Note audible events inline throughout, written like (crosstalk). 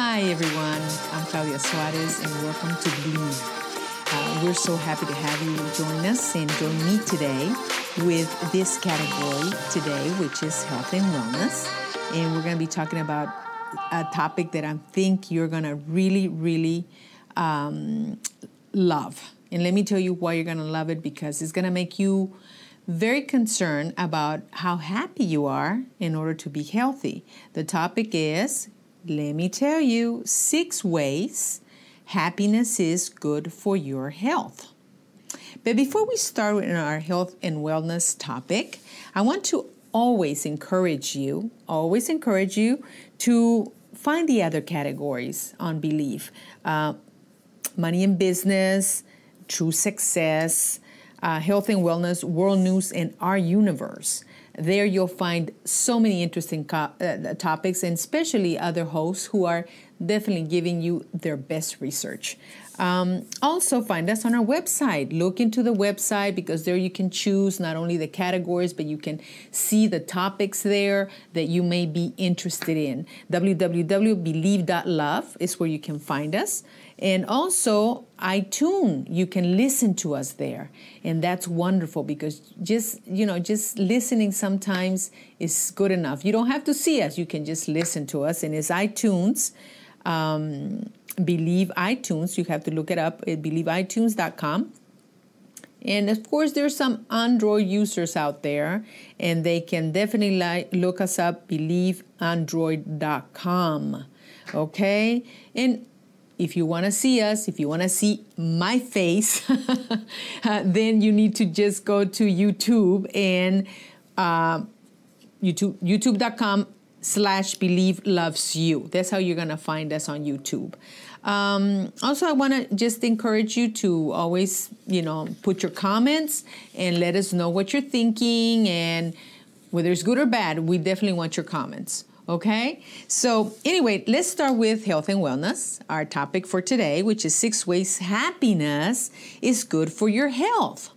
Hi, everyone. I'm Claudia Suarez, and welcome to Bloom. Uh, we're so happy to have you join us and join me today with this category today, which is health and wellness. And we're going to be talking about a topic that I think you're going to really, really um, love. And let me tell you why you're going to love it because it's going to make you very concerned about how happy you are in order to be healthy. The topic is let me tell you six ways happiness is good for your health. But before we start with our health and wellness topic, I want to always encourage you, always encourage you to find the other categories on Believe uh, money and business, true success, uh, health and wellness, world news, and our universe. There you'll find so many interesting co- uh, topics, and especially other hosts who are definitely giving you their best research. Um, also, find us on our website. Look into the website because there you can choose not only the categories, but you can see the topics there that you may be interested in. www.believe.love is where you can find us. And also, iTunes, you can listen to us there. And that's wonderful because just, you know, just listening sometimes is good enough. You don't have to see us, you can just listen to us. And it's iTunes. Um, Believe iTunes. You have to look it up at believeitunes.com. And of course, there's some Android users out there, and they can definitely like, look us up, believeandroid.com. Okay? And if you want to see us, if you want to see my face, uh, (laughs) then you need to just go to YouTube and uh, YouTube, youtube.com slash believe loves you. That's how you're going to find us on YouTube. Um, also, I want to just encourage you to always, you know, put your comments and let us know what you're thinking and whether it's good or bad. We definitely want your comments. Okay, so anyway, let's start with health and wellness, our topic for today, which is six ways happiness is good for your health.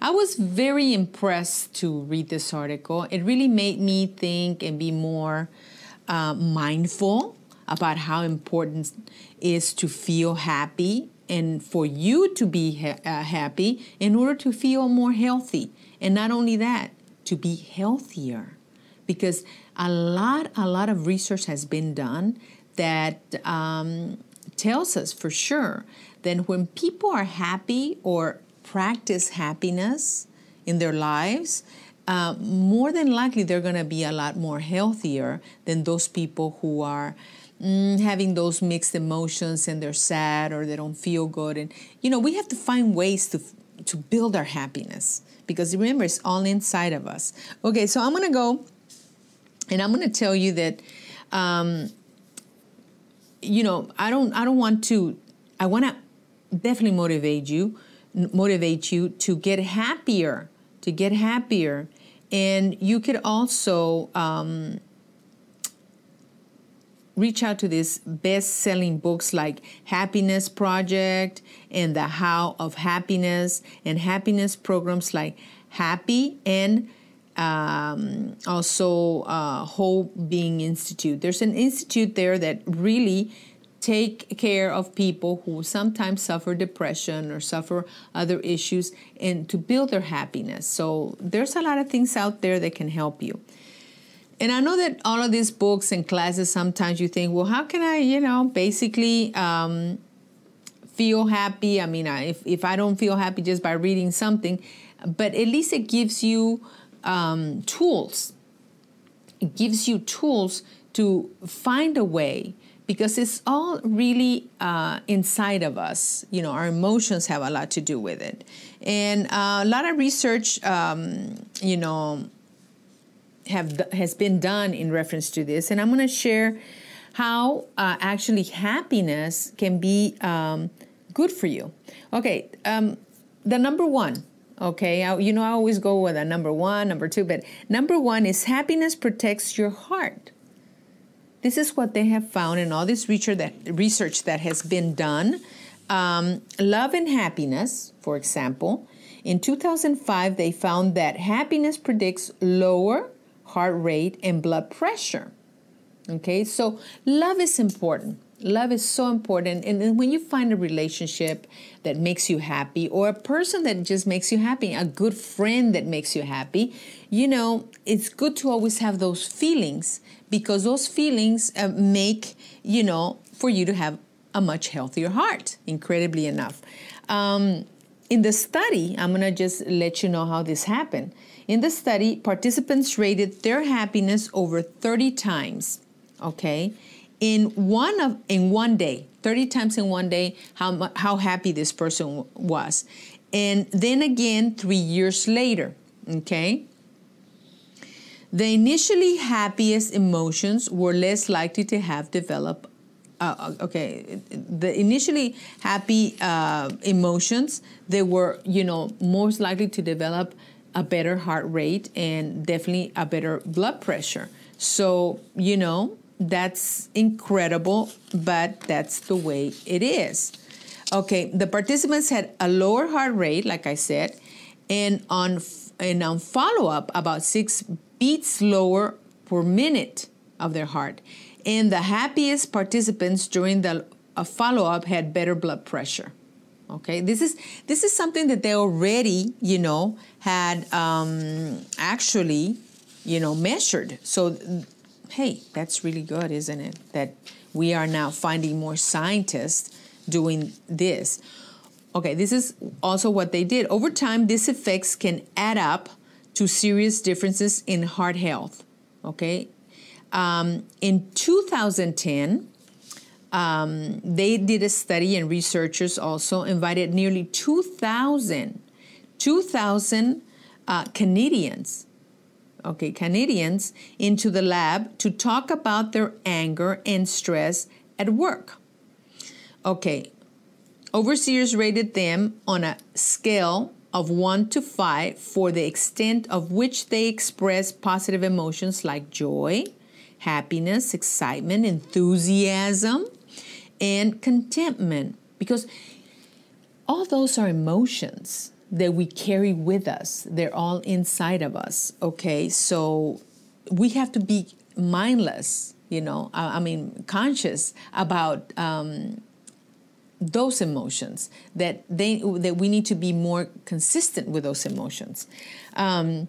I was very impressed to read this article. It really made me think and be more uh, mindful about how important is to feel happy and for you to be ha- uh, happy in order to feel more healthy. And not only that, to be healthier. Because a lot, a lot of research has been done that um, tells us for sure that when people are happy or practice happiness in their lives, uh, more than likely they're going to be a lot more healthier than those people who are mm, having those mixed emotions and they're sad or they don't feel good. And you know, we have to find ways to to build our happiness because remember, it's all inside of us. Okay, so I'm going to go and I'm going to tell you that. Um, you know, I don't. I don't want to. I want to definitely motivate you, motivate you to get happier, to get happier, and you could also um, reach out to these best-selling books like Happiness Project and The How of Happiness, and happiness programs like Happy and um, also uh, Whole Being Institute. There's an institute there that really take care of people who sometimes suffer depression or suffer other issues and to build their happiness. So there's a lot of things out there that can help you. And I know that all of these books and classes, sometimes you think, well, how can I, you know, basically um, feel happy? I mean, if, if I don't feel happy just by reading something, but at least it gives you um, tools. It gives you tools to find a way because it's all really uh, inside of us. You know, our emotions have a lot to do with it. And uh, a lot of research, um, you know, have has been done in reference to this. And I'm going to share how uh, actually happiness can be um, good for you. Okay, um, the number one Okay, I, you know, I always go with a number one, number two, but number one is happiness protects your heart. This is what they have found in all this research that, research that has been done. Um, love and happiness, for example, in 2005, they found that happiness predicts lower heart rate and blood pressure. Okay, so love is important. Love is so important. And when you find a relationship that makes you happy, or a person that just makes you happy, a good friend that makes you happy, you know, it's good to always have those feelings because those feelings uh, make, you know, for you to have a much healthier heart, incredibly enough. Um, in the study, I'm to just let you know how this happened. In the study, participants rated their happiness over 30 times, okay? In one of in one day, 30 times in one day how how happy this person was. And then again 3 years later, okay? The initially happiest emotions were less likely to have developed uh, uh, okay, the initially happy uh, emotions, they were, you know, most likely to develop a better heart rate and definitely a better blood pressure. So, you know, that's incredible, but that's the way it is. Okay, the participants had a lower heart rate, like I said, and on and on follow up, about six beats lower per minute of their heart. And the happiest participants during the uh, follow up had better blood pressure. Okay, this is this is something that they already, you know, had um, actually, you know, measured. So, hey, that's really good, isn't it? That we are now finding more scientists doing this. Okay, this is also what they did. Over time, these effects can add up to serious differences in heart health. Okay, um, in 2010 um, they did a study, and researchers also invited nearly 2,000 2,000 uh, Canadians, okay, Canadians into the lab to talk about their anger and stress at work. Okay, overseers rated them on a scale of 1 to 5 for the extent of which they express positive emotions like joy, happiness, excitement, enthusiasm, and contentment because all those are emotions that we carry with us. They're all inside of us, okay? So we have to be mindless, you know, I, mean, conscious about um, those emotions that they that we need to be more consistent with those emotions um,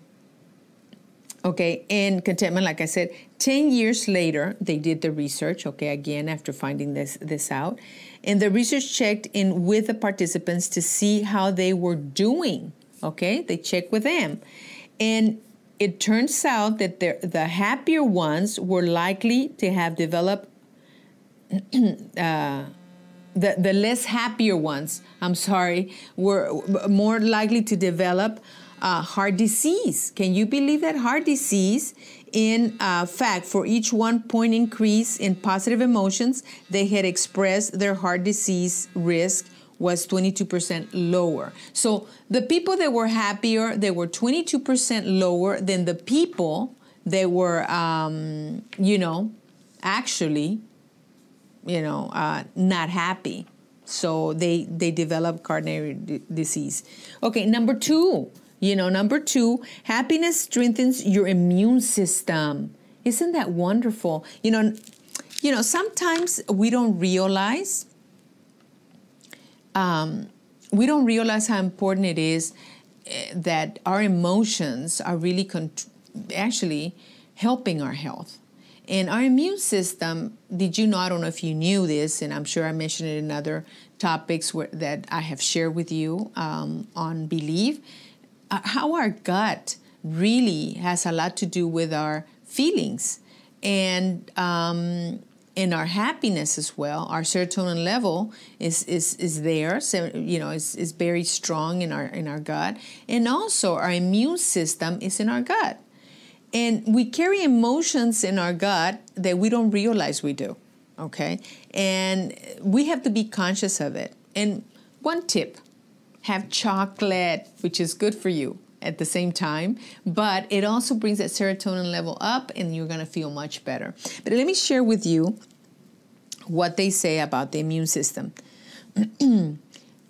okay and contentment like i said 10 years later they did the research okay again after finding this this out. And the research checked in with the participants to see how they were doing okay they checked with them. And it turns out that the happier ones were likely to have developed (clears throat) uh, the, the less happier ones i'm sorry were more likely to develop uh, heart disease. Can you believe that heart disease? In uh, fact, for each one point increase in positive emotions, they had expressed their heart disease risk was 22% lower. So the people that were happier, they were 22% lower than the people that were, um, you know, actually, you know, uh, not happy. So they they develop coronary d- disease. Okay, number two, you know, number two, happiness strengthens your immune system. Isn't that wonderful? You know, you know, sometimes we don't realize um, we don't realize how important it is eh, that our emotions are really con- actually helping our health. And our immune system, did you know? I don't know if you knew this, and I'm sure I mentioned it in other topics where, that I have shared with you um, on Believe how our gut really has a lot to do with our feelings and um, in our happiness as well. Our serotonin level is is is there, so you know, is is very strong in our in our gut, and also our immune system is in our gut, and we carry emotions in our gut that we don't realize we do. Okay, and we have to be conscious of it. And one tip have chocolate, which is good for you at the same time, but it also brings that serotonin level up and you're going to feel much better. But let me share with you what they say about the immune system. (clears throat)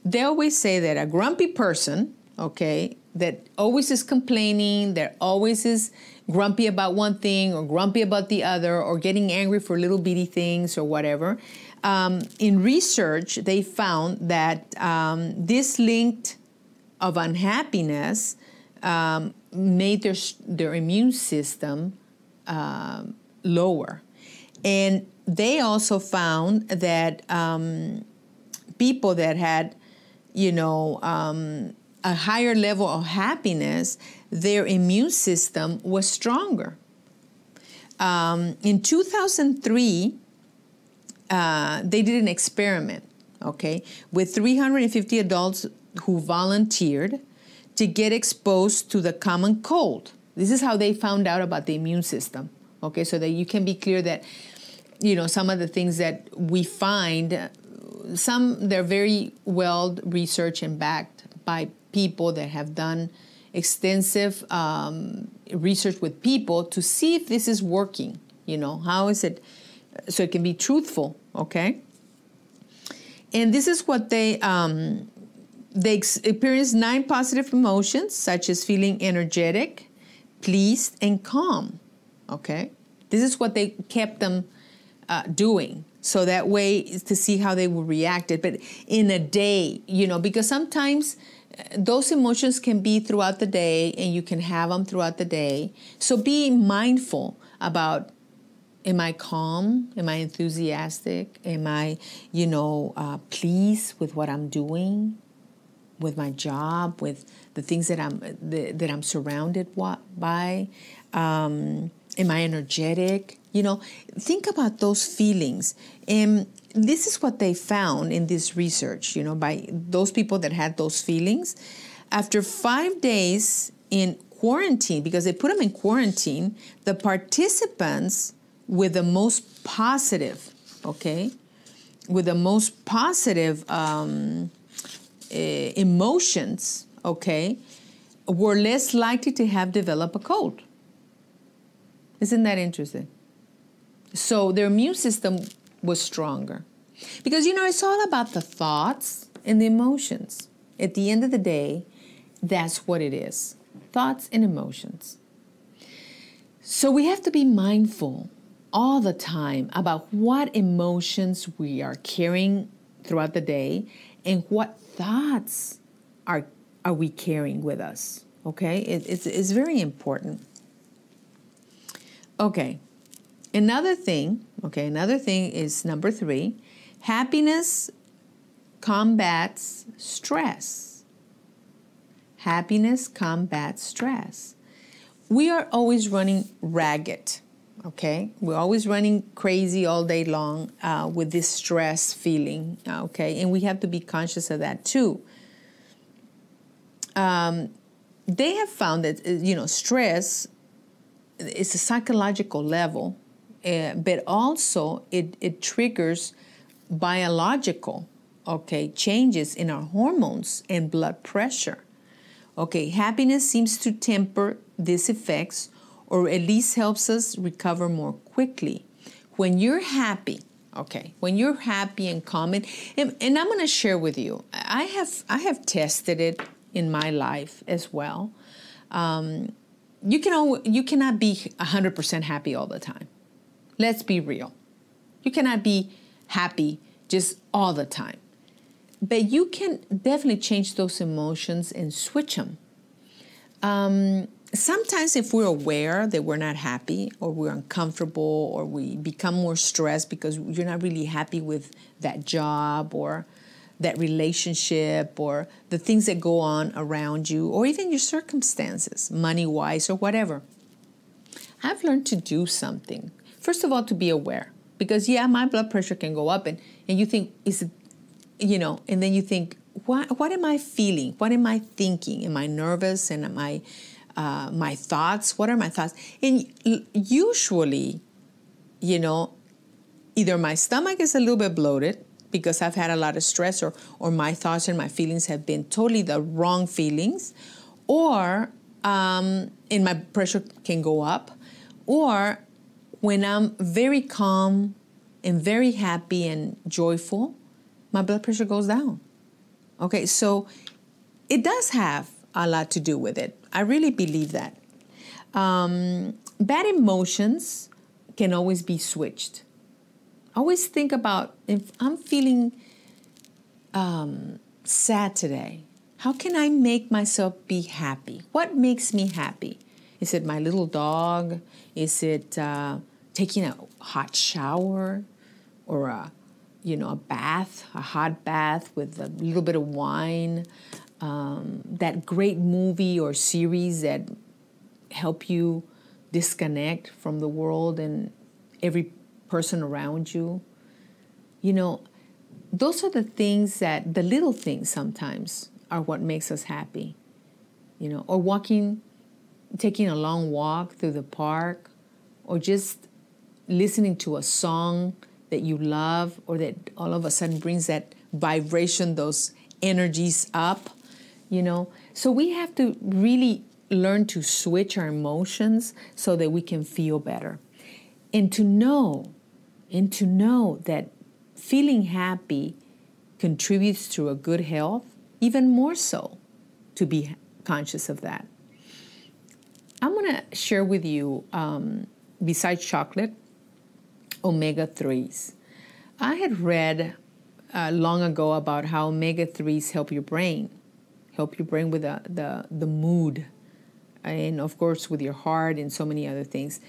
they always say that a grumpy person, okay, that always is complaining, that always is grumpy about one thing or grumpy about the other or getting angry for little bitty things or whatever. Um, in research, they found that um, this linked of unhappiness um, made their, their immune system um, lower. And they also found that um, people that had, you know, um, a higher level of happiness, their immune system was stronger. Um, in 2003, uh, they did an experiment, okay, with 350 adults who volunteered to get exposed to the common cold. This is how they found out about the immune system, okay, so that you can be clear that, you know, some of the things that we find, some they're very well researched and backed by people that have done extensive um, research with people to see if this is working. You know, how is it so it can be truthful, okay? And this is what they um, they experience nine positive emotions such as feeling energetic, pleased, and calm. Okay, this is what they kept them uh, doing. So that way to see how they will react it, but in a day, you know, because sometimes those emotions can be throughout the day and you can have them throughout the day. So be mindful about am I calm? Am I enthusiastic? Am I, you know, uh, pleased with what I'm doing, with my job, with the things that I'm the, that I'm surrounded by? Um, am I energetic? You know, think about those feelings. And this is what they found in this research, you know, by those people that had those feelings. After five days in quarantine, because they put them in quarantine, the participants with the most positive, okay, with the most positive um, uh, emotions, okay, were less likely to have developed a cold. Isn't that interesting? So their immune system was stronger. Because, you know, it's all about the thoughts and the emotions. At the end of the day, that's what it is thoughts and emotions. So we have to be mindful all the time about what emotions we are carrying throughout the day and what thoughts are, are we carrying with us. Okay? It, it's, it's very important. Okay, Another thing, okay, another thing is number three happiness combats stress. Happiness combats stress. We are always running ragged, okay? We're always running crazy all day long uh, with this stress feeling, okay? And we have to be conscious of that too. Um, they have found that, uh, you know, stress is a psychological level uh, but also it, it triggers biological okay changes in our hormones and blood pressure okay happiness seems to temper these effects or at least helps us recover more quickly when you're happy okay when you're happy and calm and, and, i'm going to share with you i have i have tested it in my life as well um, you can you cannot be 100% happy all the time Let's be real. You cannot be happy just all the time. But you can definitely change those emotions and switch them. Um, sometimes, if we're aware that we're not happy or we're uncomfortable or we become more stressed because you're not really happy with that job or that relationship or the things that go on around you or even your circumstances, money wise or whatever, I've learned to do something. First of all to be aware because yeah my blood pressure can go up and and you think is it you know and then you think what what am i feeling? What am i thinking? Am i nervous? And am i uh, my thoughts what are my thoughts and usually you know either my stomach is a little bit bloated because i've had a lot of stress or or my thoughts and my feelings have been totally the wrong feelings or um, and my pressure can go up or when I'm very calm and very happy and joyful, my blood pressure goes down. Okay, so it does have a lot to do with it. I really believe that. Um, bad emotions can always be switched. Always think about if I'm feeling um, sad today, how can I make myself be happy? What makes me happy? Is it my little dog? Is it uh, taking a hot shower or a you know a bath, a hot bath with a little bit of wine? Um, that great movie or series that help you disconnect from the world and every person around you. You know, those are the things that the little things sometimes are what makes us happy. You know, or walking, taking a long walk through the park, or just listening to a song that you love, or that all of a sudden brings that vibration, those energies up. You know, so we have to really learn to switch our emotions so that we can feel better. And to know, and to know that feeling happy contributes to a good health, even more so to be conscious of that. I'm going to share with you, um, besides chocolate, omega 3s. I had read uh, long ago about how omega 3s help your brain, help your brain with the, the, the mood and of course with your heart and so many other things.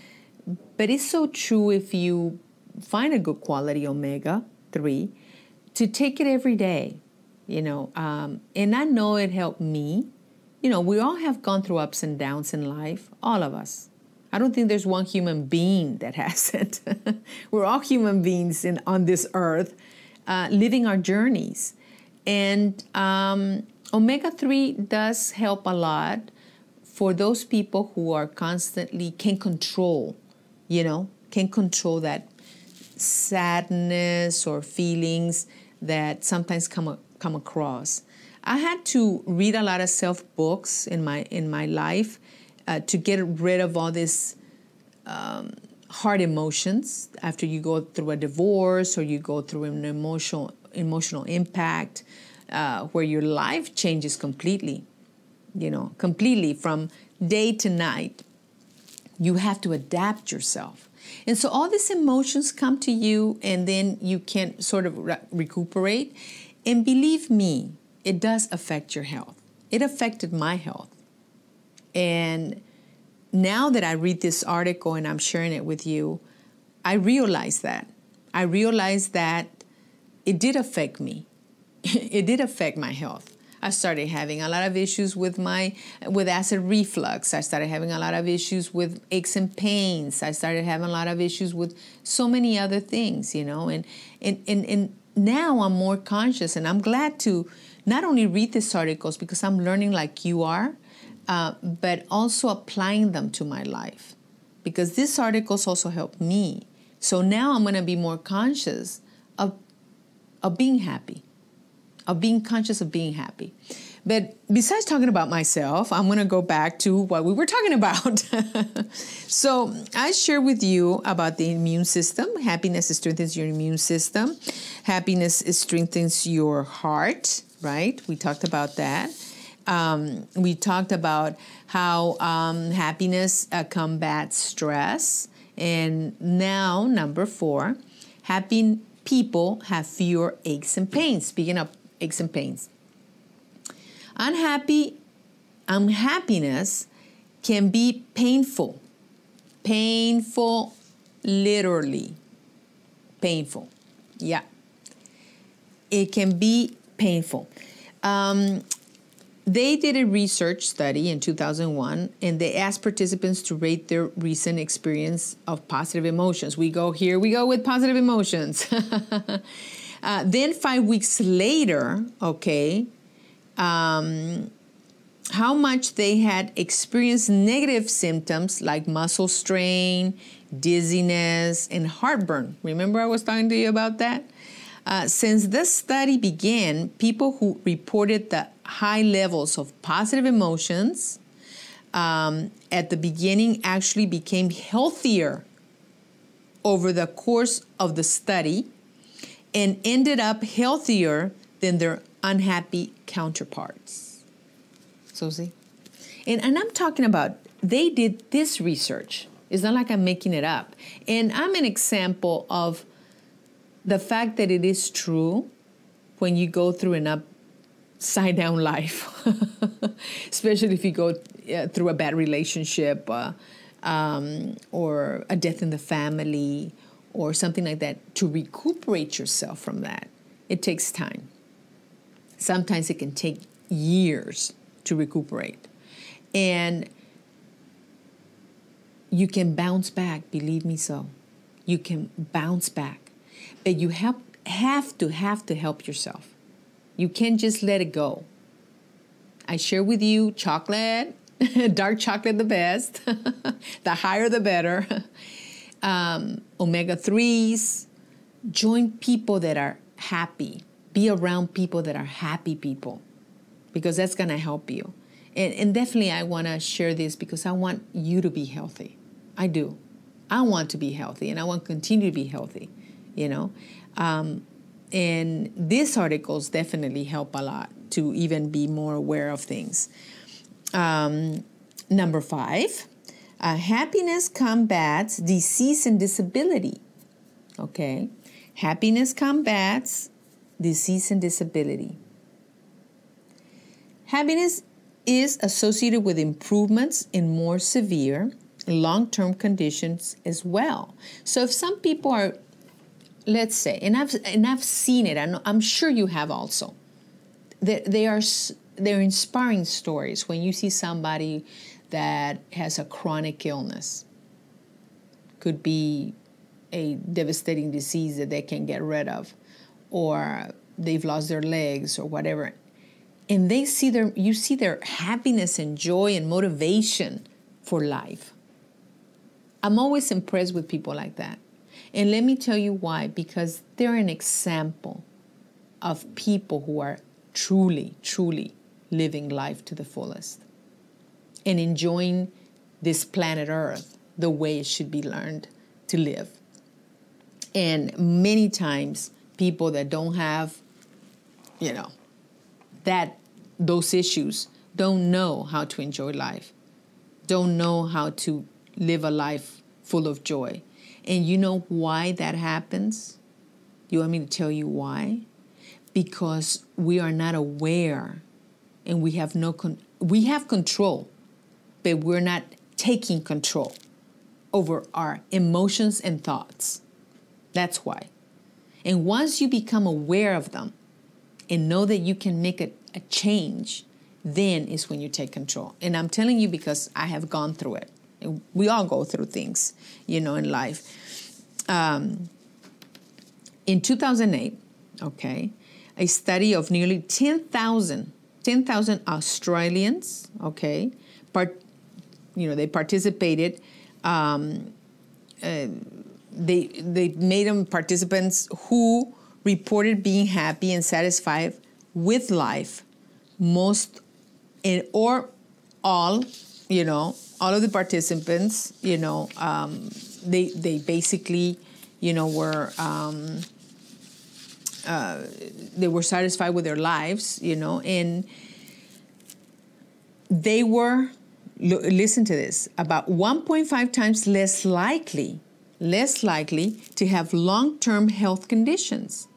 But it's so true if you find a good quality omega 3 to take it every day, you know. Um, and I know it helped me. You know, we all have gone through ups and downs in life, all of us. I don't think there's one human being that (laughs) hasn't. We're all human beings in, on this earth uh, living our journeys. And um, omega 3 does help a lot for those people who are constantly can control, you know, can control that sadness or feelings that sometimes come come across. I had to read a lot of self books in my in my life uh, to get rid of all this um, hard emotions after you go through a divorce or you go through an emotional emotional impact uh, where your life changes completely you know, completely from day to night. You have to adapt yourself. And so all these emotions come to you, and then you can sort of re- recuperate. And believe me, it does affect your health. It affected my health. And now that I read this article and I'm sharing it with you, I realize that. I realize that it did affect me. (laughs) it did affect my health. I started having a lot of issues with my with acid reflux. I started having a lot of issues with aches and pains. I started having a lot of issues with so many other things, you know. And and and, and now I'm more conscious, and I'm glad to not only read these articles because I'm learning like you are, uh, but also applying them to my life because these articles also help me. So now I'm going to be more conscious of of being happy of being conscious of being happy. But besides talking about myself, I'm going to go back to what we were talking about. (laughs) so, I share with you about the immune system. Happiness strengthens your immune system. Happiness strengthens your heart, right? We talked about that. Um, we talked about how um, happiness uh, combats stress. And now, number four, happy people have fewer aches and pains. Speaking of aches and pains. Unhappy, unhappiness can be painful. Painful, literally. Painful. Yeah. It can be painful. Um, they did a research study in 2001 and they asked participants to rate their recent experience of positive emotions. We go here, we go with positive emotions. (laughs) Uh, then five weeks later, okay, um, how much they had experienced negative symptoms like muscle strain, dizziness, and heartburn. Remember, I was talking to you about that? Uh, since this study began, people who reported the high levels of positive emotions um, at the beginning actually became healthier over the course of the study and ended up healthier than their unhappy counterparts. So, see, And, and I'm talking about they did this research. It's not like I'm making it up. And I'm an example of the fact that it is true when you go through an upside down (laughs) life, especially if you go uh, through a bad relationship uh, um, or a death in the family or something like that, to recuperate yourself from that, it takes time. Sometimes it can take years to recuperate. And you can bounce back, believe me so. You can bounce back. But you have, have to have to help yourself. You can't just let it go. I share with you chocolate, (laughs) dark chocolate the best, (laughs) the higher the better. (laughs) Um, omega 3s, join people that are happy, be around people that are happy people, because that's going to help you. And, and definitely, I want to share this because I want you to be healthy. I do. I want to be healthy and I want to continue to be healthy, you know. Um, and these articles definitely help a lot to even be more aware of things. Um, number five, uh, happiness combats disease and disability. Okay, happiness combats disease and disability. Happiness is associated with improvements in more severe long term conditions as well. So if some people are, let's say, and I've, and I've seen it, I'm, I'm sure you have also, they, they are, they're inspiring stories when you see somebody that has a chronic illness. Could be a devastating disease that they can get rid of, or they've lost their legs or whatever. And they see their you see their happiness and joy and motivation for life. I'm always impressed with people like that. And let me tell you why because they're an example of people who are truly, truly living life to the fullest and enjoying this planet Earth the way it should be learned to live. And many times, people that don't have, you know, that those issues don't know how to enjoy life, don't know how to live a life full of joy. And you know why that happens? You want me to tell you why? Because we are not aware and we have no con- we have control, but we're not taking control over our emotions and thoughts. That's why. And once you become aware of them and know that you can make a, a change, then is when you take control. And I'm telling you because I have gone through it we all go through things, you know, in life. Um, in 2008, okay, a study of nearly 10,000 10,000 Australians, okay, part, you know, they participated. Um, uh, they they made them participants who reported being happy and satisfied with life, most in, or all, you know, all of the participants, you know, um, they they basically, you know, were um, uh, they were satisfied with their lives, you know, and they were listen to this about 1.5 times less likely less likely to have long-term health conditions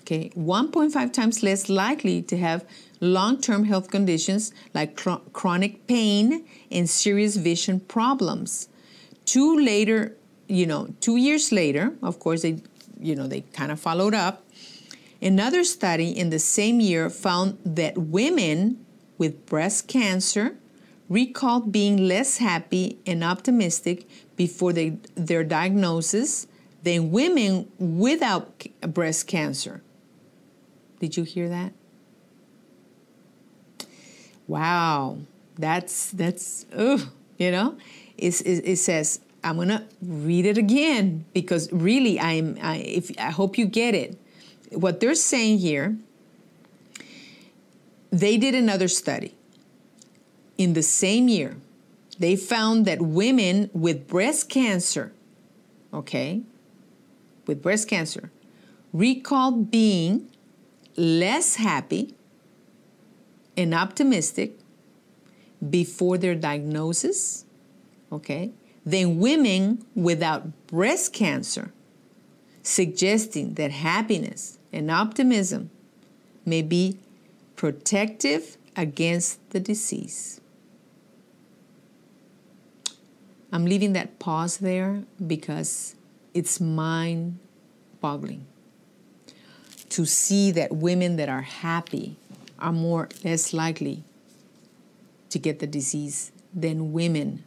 okay 1.5 times less likely to have long term health conditions like chronic pain and serious vision problems. Two later, you know, two years later, of course, they, you know, they kind of followed up. Another study in the same year found that women with breast cancer recalled being less happy and optimistic before they, their diagnosis than women without breast cancer. Did you hear that? wow, that's that's oh, you know, it, it, it says I'm gonna read it again because really I'm I, if I hope you get it. What they're saying here, they did another study. In the same year, they found that women with breast cancer, okay, with breast cancer, recalled being less happy and optimistic before their diagnosis, okay, than women without breast cancer, suggesting that happiness and optimism may be protective against the disease. I'm leaving that pause there because it's mind boggling to see that women that are happy are more less likely to get the disease than women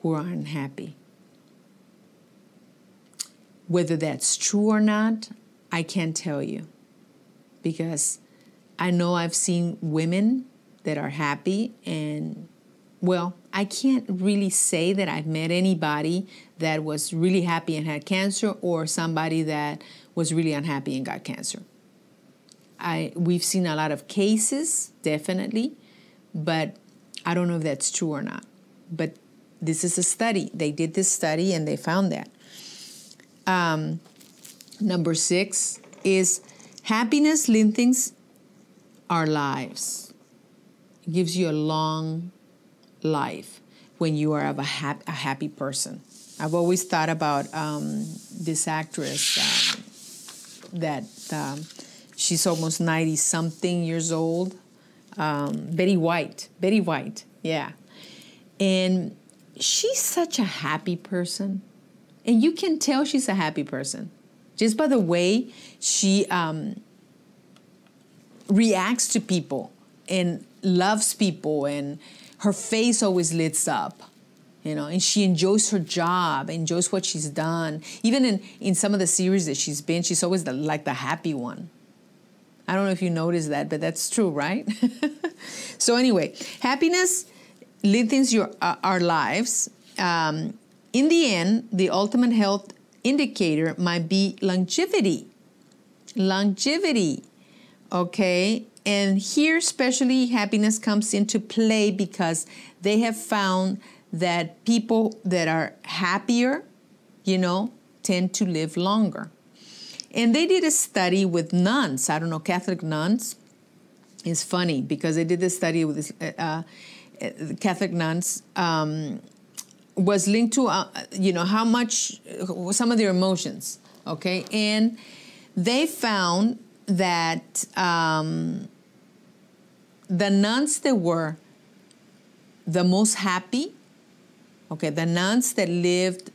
who are unhappy. Whether that's true or not, I can't tell you because I know I've seen women that are happy and well, I can't really say that I've met anybody that was really happy and had cancer or somebody that was really unhappy and got cancer. I we've seen a lot of cases, definitely, but I don't know if that's true or not. But this is a study. They did this study and they found that. Um, number six is happiness lengthens our lives. It gives you a long life when you are of a, a happy person. I've always thought about um, this actress um, that um, she's almost 90 something years old. Um, Betty White. Betty White, yeah. And she's such a happy person. And you can tell she's a happy person just by the way she um, reacts to people and loves people and her face always lights up you know and she enjoys her job enjoys what she's done. Even in in some of the series that she's been she's always the, like the happy one. I don't know if you noticed that but that's true right? (laughs) So anyway happiness lengthens your uh, our lives. Um, in the end the ultimate health indicator might be longevity. Longevity okay and here, especially, happiness comes into play because they have found that people that are happier, you know, tend to live longer. And they did a study with nuns. I don't know, Catholic nuns. It's funny because they did this study with this, uh, uh, Catholic nuns. Um, was linked to, uh, you know, how much, some of their emotions, okay? And they found that um, the nuns that were the most happy, okay, the nuns that lived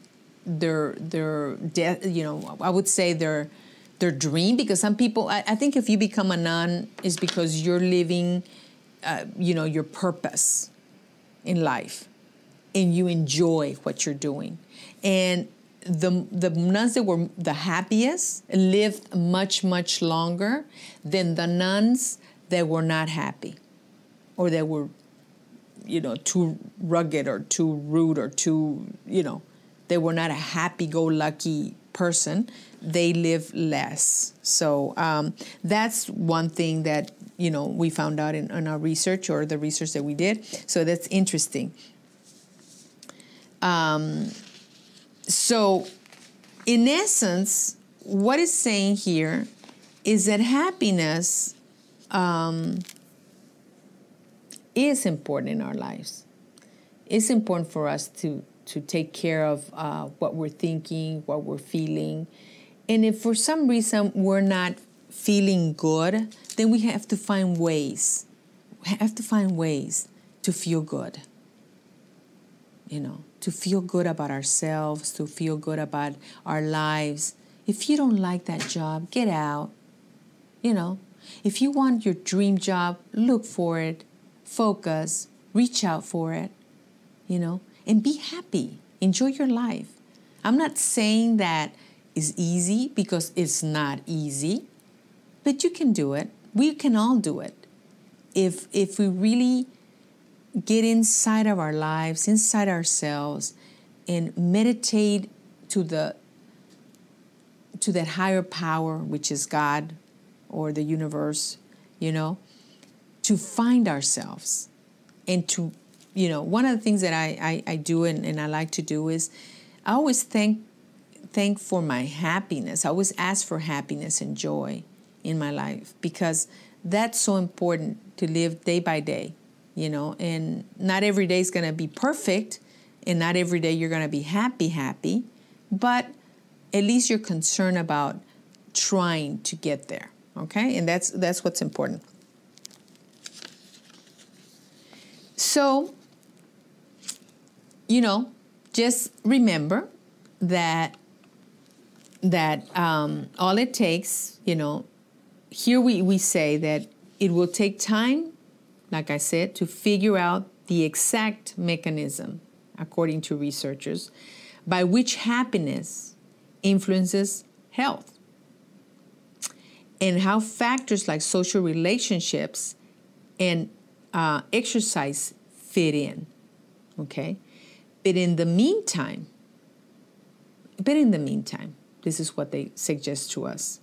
their their death, you know, I would say their their dream because some people, I, I think if you become a nun is because you're living, uh, you know, your purpose in life, and you enjoy what you're doing, and the the nuns that were the happiest lived much much longer than the nuns that were not happy or that were, you know, too rugged or too rude or too, you know, they were not a happy go lucky person, they live less. So um, that's one thing that, you know, we found out in, in, our research or the research that we did. So that's interesting. Um, so, in essence, what it's saying here is that happiness um, is important in our lives. It's important for us to to take care of uh, what we're thinking, what we're feeling, and if for some reason we're not feeling good, then we have to find ways. We have to find ways to feel good. You know, to feel good about ourselves, to feel good about our lives. If you don't like that job, get out. You know, if you want your dream job, look for it focus, reach out for it, you know, and be happy. Enjoy your life. I'm not saying that is easy because it's not easy, but you can do it. We can all do it. If if we really get inside of our lives, inside ourselves and meditate to the to that higher power which is God or the universe, you know, to find ourselves. And to you know one of the things that i i, I do and, and i like to do is i always thank thank for my happiness. I always ask for happiness and joy in my life because that's so important to live day by day you know, and not every day is going to be perfect, and not every day you're going to be happy, happy, but at least you're concerned about trying to get there, okay? And that's that's what's important. So, you know, just remember that that um, all it takes, you know, here we, we say that it will take time, like I said, to figure out the exact mechanism, according to researchers, by which happiness influences health and how factors like social relationships and uh, exercise fit in. Okay? But in the meantime, but in the meantime, this is what they suggest to us.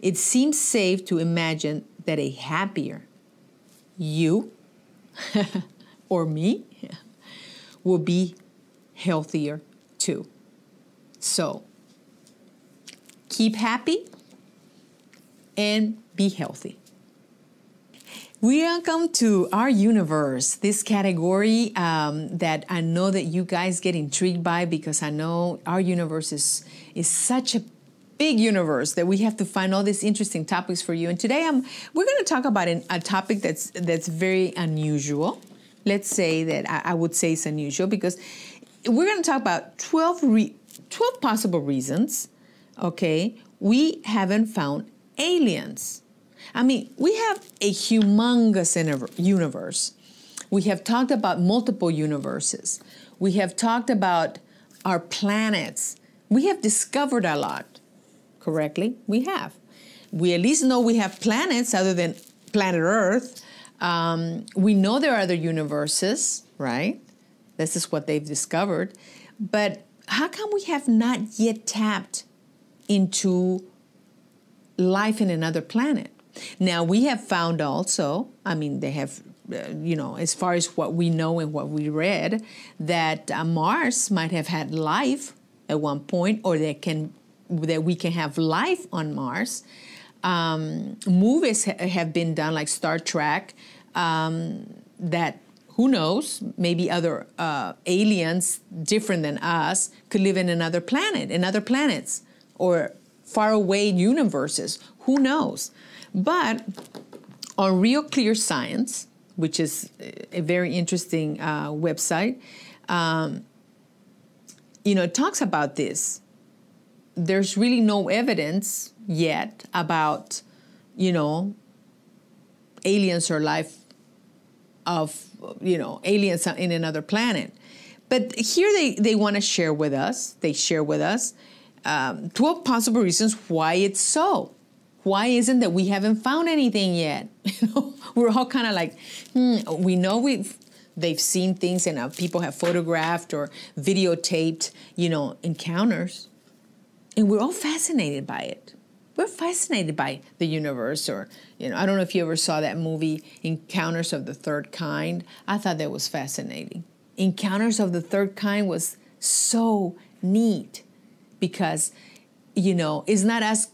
It seems safe to imagine that a happier you (laughs) or me will be healthier too. So keep happy and be healthy. Welcome to our universe, this category um, that I know that you guys get intrigued by because I know our universe is, is such a big universe that we have to find all these interesting topics for you. And today I'm, we're going to talk about an, a topic that's, that's very unusual. Let's say that I, I would say it's unusual because we're going to talk about 12, re, 12 possible reasons, okay, we haven't found aliens. I mean, we have a humongous universe. We have talked about multiple universes. We have talked about our planets. We have discovered a lot, correctly? We have. We at least know we have planets other than planet Earth. Um, we know there are other universes, right? This is what they've discovered. But how come we have not yet tapped into life in another planet? Now, we have found also, I mean, they have, uh, you know, as far as what we know and what we read, that uh, Mars might have had life at one point, or that can that we can have life on Mars. Um, movies ha- have been done like Star Trek um, that who knows maybe other uh, aliens different than us could live in another planet in other planets or far away universes who knows but on Real Clear Science, which is a very interesting uh, website, um, you know, it talks about this. There's really no evidence yet about, you know, aliens or life of, you know, aliens in another planet. But here they, they want to share with us, they share with us um, 12 possible reasons why it's so why isn't that we haven't found anything yet? (laughs) You know, we're all kind of like, hmm, we know we've they've seen things and uh, people have photographed or videotaped, you know, encounters, and we're all fascinated by it. We're fascinated by the universe, or you know, I don't know if you ever saw that movie, Encounters of the Third Kind. I thought that was fascinating. Encounters of the Third Kind was so neat because you know it's not us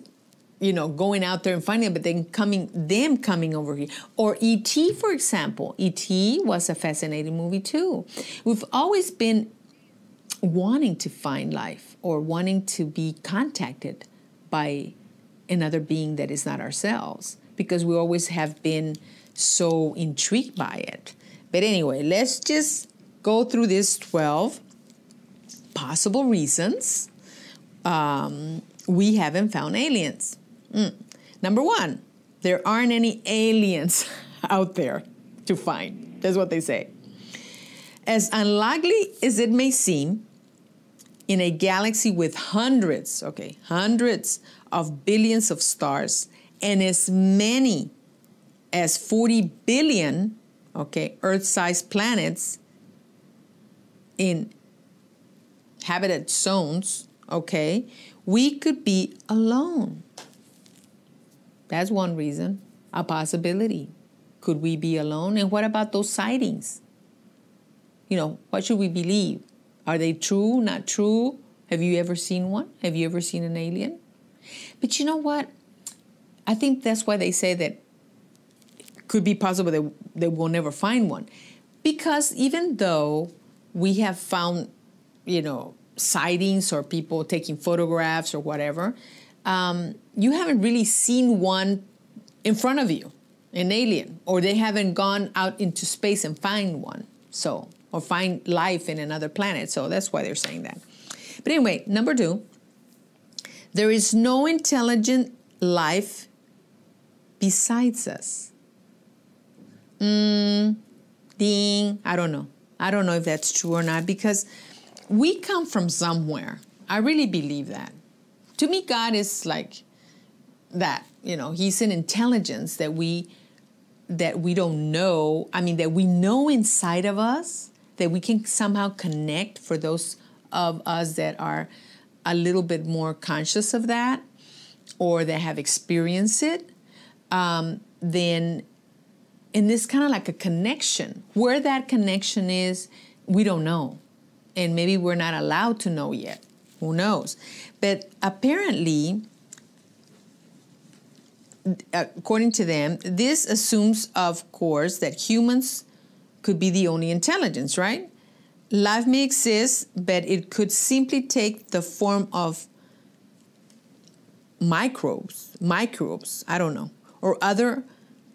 you know, going out there and finding it, but then coming, them coming over here. Or E.T., for example. E.T. was a fascinating movie too. We've always been wanting to find life or wanting to be contacted by another being that is not ourselves because we always have been so intrigued by it. But anyway, let's just go through these 12 possible reasons um, we haven't found aliens. Mm. Number one, there aren't any aliens (laughs) out there to find. That's what they say. As unlikely as it may seem, in a galaxy with hundreds, okay, hundreds of billions of stars and as many as 40 billion, okay, Earth sized planets in habited zones, okay, we could be alone. That's one reason, a possibility. Could we be alone? And what about those sightings? You know, what should we believe? Are they true, not true? Have you ever seen one? Have you ever seen an alien? But you know what? I think that's why they say that it could be possible that they will never find one. Because even though we have found, you know, sightings or people taking photographs or whatever, um, you haven't really seen one in front of you, an alien, or they haven't gone out into space and find one. So, or find life in another planet. So that's why they're saying that. But anyway, number two, there is no intelligent life besides us. Mm, ding. I don't know. I don't know if that's true or not because we come from somewhere. I really believe that. To me, God is like that. You know, He's an intelligence that we that we don't know. I mean, that we know inside of us that we can somehow connect for those of us that are a little bit more conscious of that or that have experienced it. Um, then and this kind of like a connection. Where that connection is, we don't know. And maybe we're not allowed to know yet. Who knows? But apparently, according to them, this assumes, of course, that humans could be the only intelligence, right? Life may exist, but it could simply take the form of microbes, microbes, I don't know, or other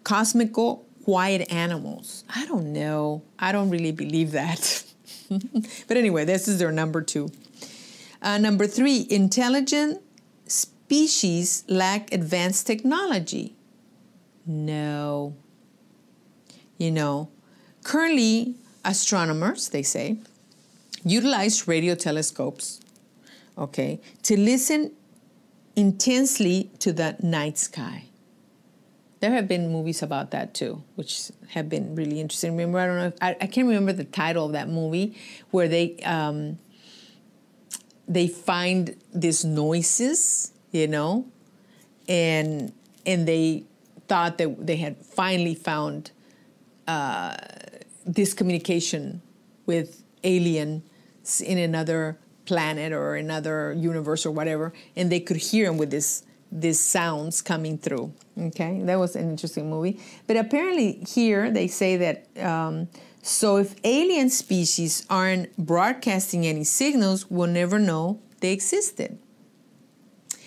cosmical quiet animals. I don't know. I don't really believe that. (laughs) but anyway, this is their number two. Uh, number three, intelligent species lack advanced technology. No. You know, currently, astronomers, they say, utilize radio telescopes, okay, to listen intensely to the night sky there have been movies about that too, which have been really interesting. Remember, I don't know, if, I, I can't remember the title of that movie where they um, they find these noises, you know, and and they thought that they had finally found uh, this communication with aliens in another planet or another universe or whatever, and they could hear them with this these sounds coming through. Okay, that was an interesting movie. But apparently, here they say that um, so if alien species aren't broadcasting any signals, we'll never know they existed.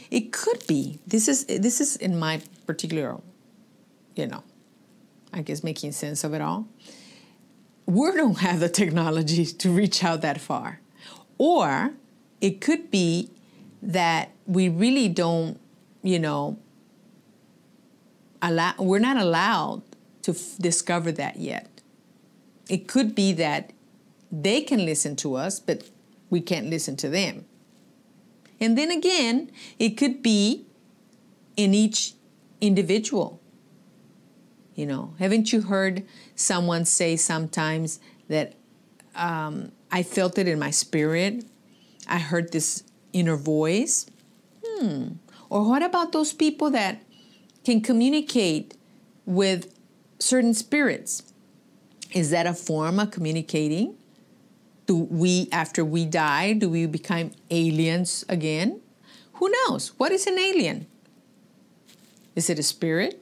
It could be. This is this is in my particular, you know, I guess making sense of it all. We don't (laughs) have the technology to reach out that far, or it could be that we really don't you know, allow, we're not allowed to f- discover that yet. It could be that they can listen to us, but we can't listen to them. And then again, it could be in each individual. You know, haven't you heard someone say sometimes that um, I felt it in my spirit? I heard this inner voice. Hmm, or what about those people that can communicate with certain spirits? Is that a form of communicating? Do we, after we die, do we become aliens again? Who knows? What is an alien? Is it a spirit?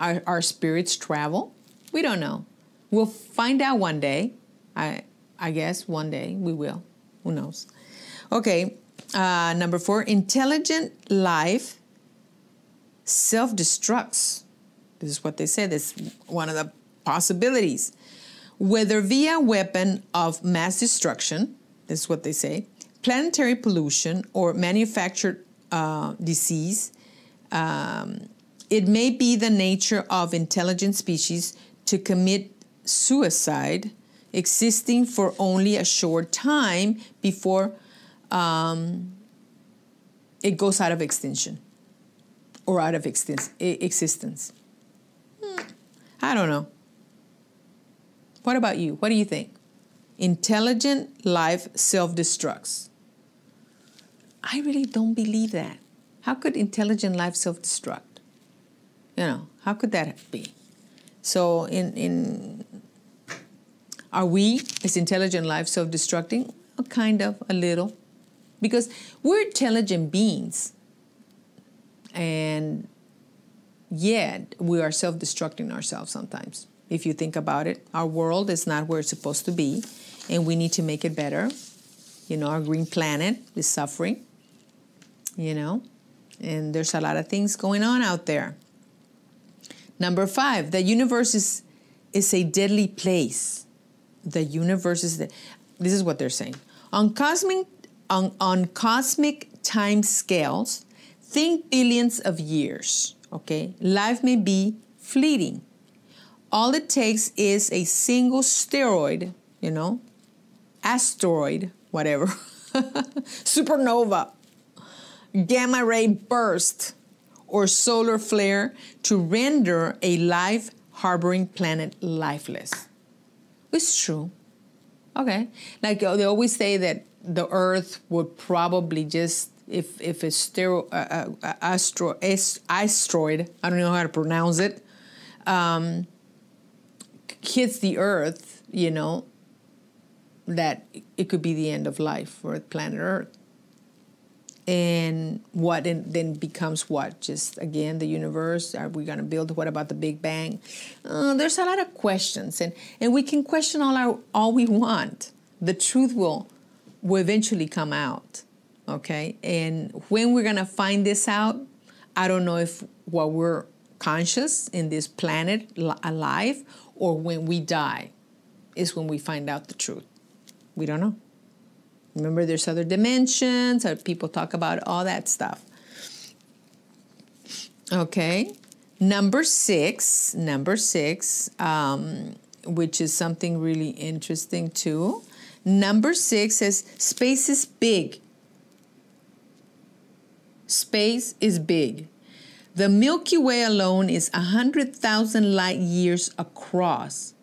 Are our spirits travel? We don't know. We'll find out one day. I I guess one day we will. Who knows? Okay, uh, number four, intelligent life self destructs. This is what they say. This is one of the possibilities. Whether via weapon of mass destruction, this is what they say, planetary pollution, or manufactured uh, disease, um, it may be the nature of intelligent species to commit suicide, existing for only a short time before um, it goes out of extinction or out of existence. Hmm. I don't know. What about you? What do you think? Intelligent life self destructs. I really don't believe that. How could intelligent life self destruct? You know, how could that be? So, in, in are we, as intelligent life, self destructing? Kind of, a little because we're intelligent beings and yet we are self destructing ourselves sometimes. If you think about it, our world is not where it's supposed to be, and we need to make it better. You know, our green planet is suffering, you know, and there's a lot of things going on out there. Number five, the universe is, is a deadly place. The universe is, the, this is what they're saying. On cosmic, on, on cosmic time scales, think billions of years, okay? Life may be fleeting. All it takes is a single steroid, you know, asteroid, whatever, (laughs) supernova, gamma ray burst, or solar flare to render a life harboring planet lifeless. It's true. Okay. Like they always say that the Earth would probably just if if a stero, uh, uh, astro, asteroid, I don't know how to pronounce it, um, hits the Earth, you know, that it could be the end of life for planet Earth. And what then becomes what? Just again, the universe? Are we going to build? What about the Big Bang? Uh, there's a lot of questions, and, and we can question all our all we want. The truth will will eventually come out. Okay, and when we're going to find this out, I don't know if while we're conscious in this planet alive or when we die is when we find out the truth. We don't know. Remember, there's other dimensions, people talk about all that stuff. Okay, number six, number six, um, which is something really interesting too. Number six says space is big. Space is big. The Milky Way alone is 100,000 light years across.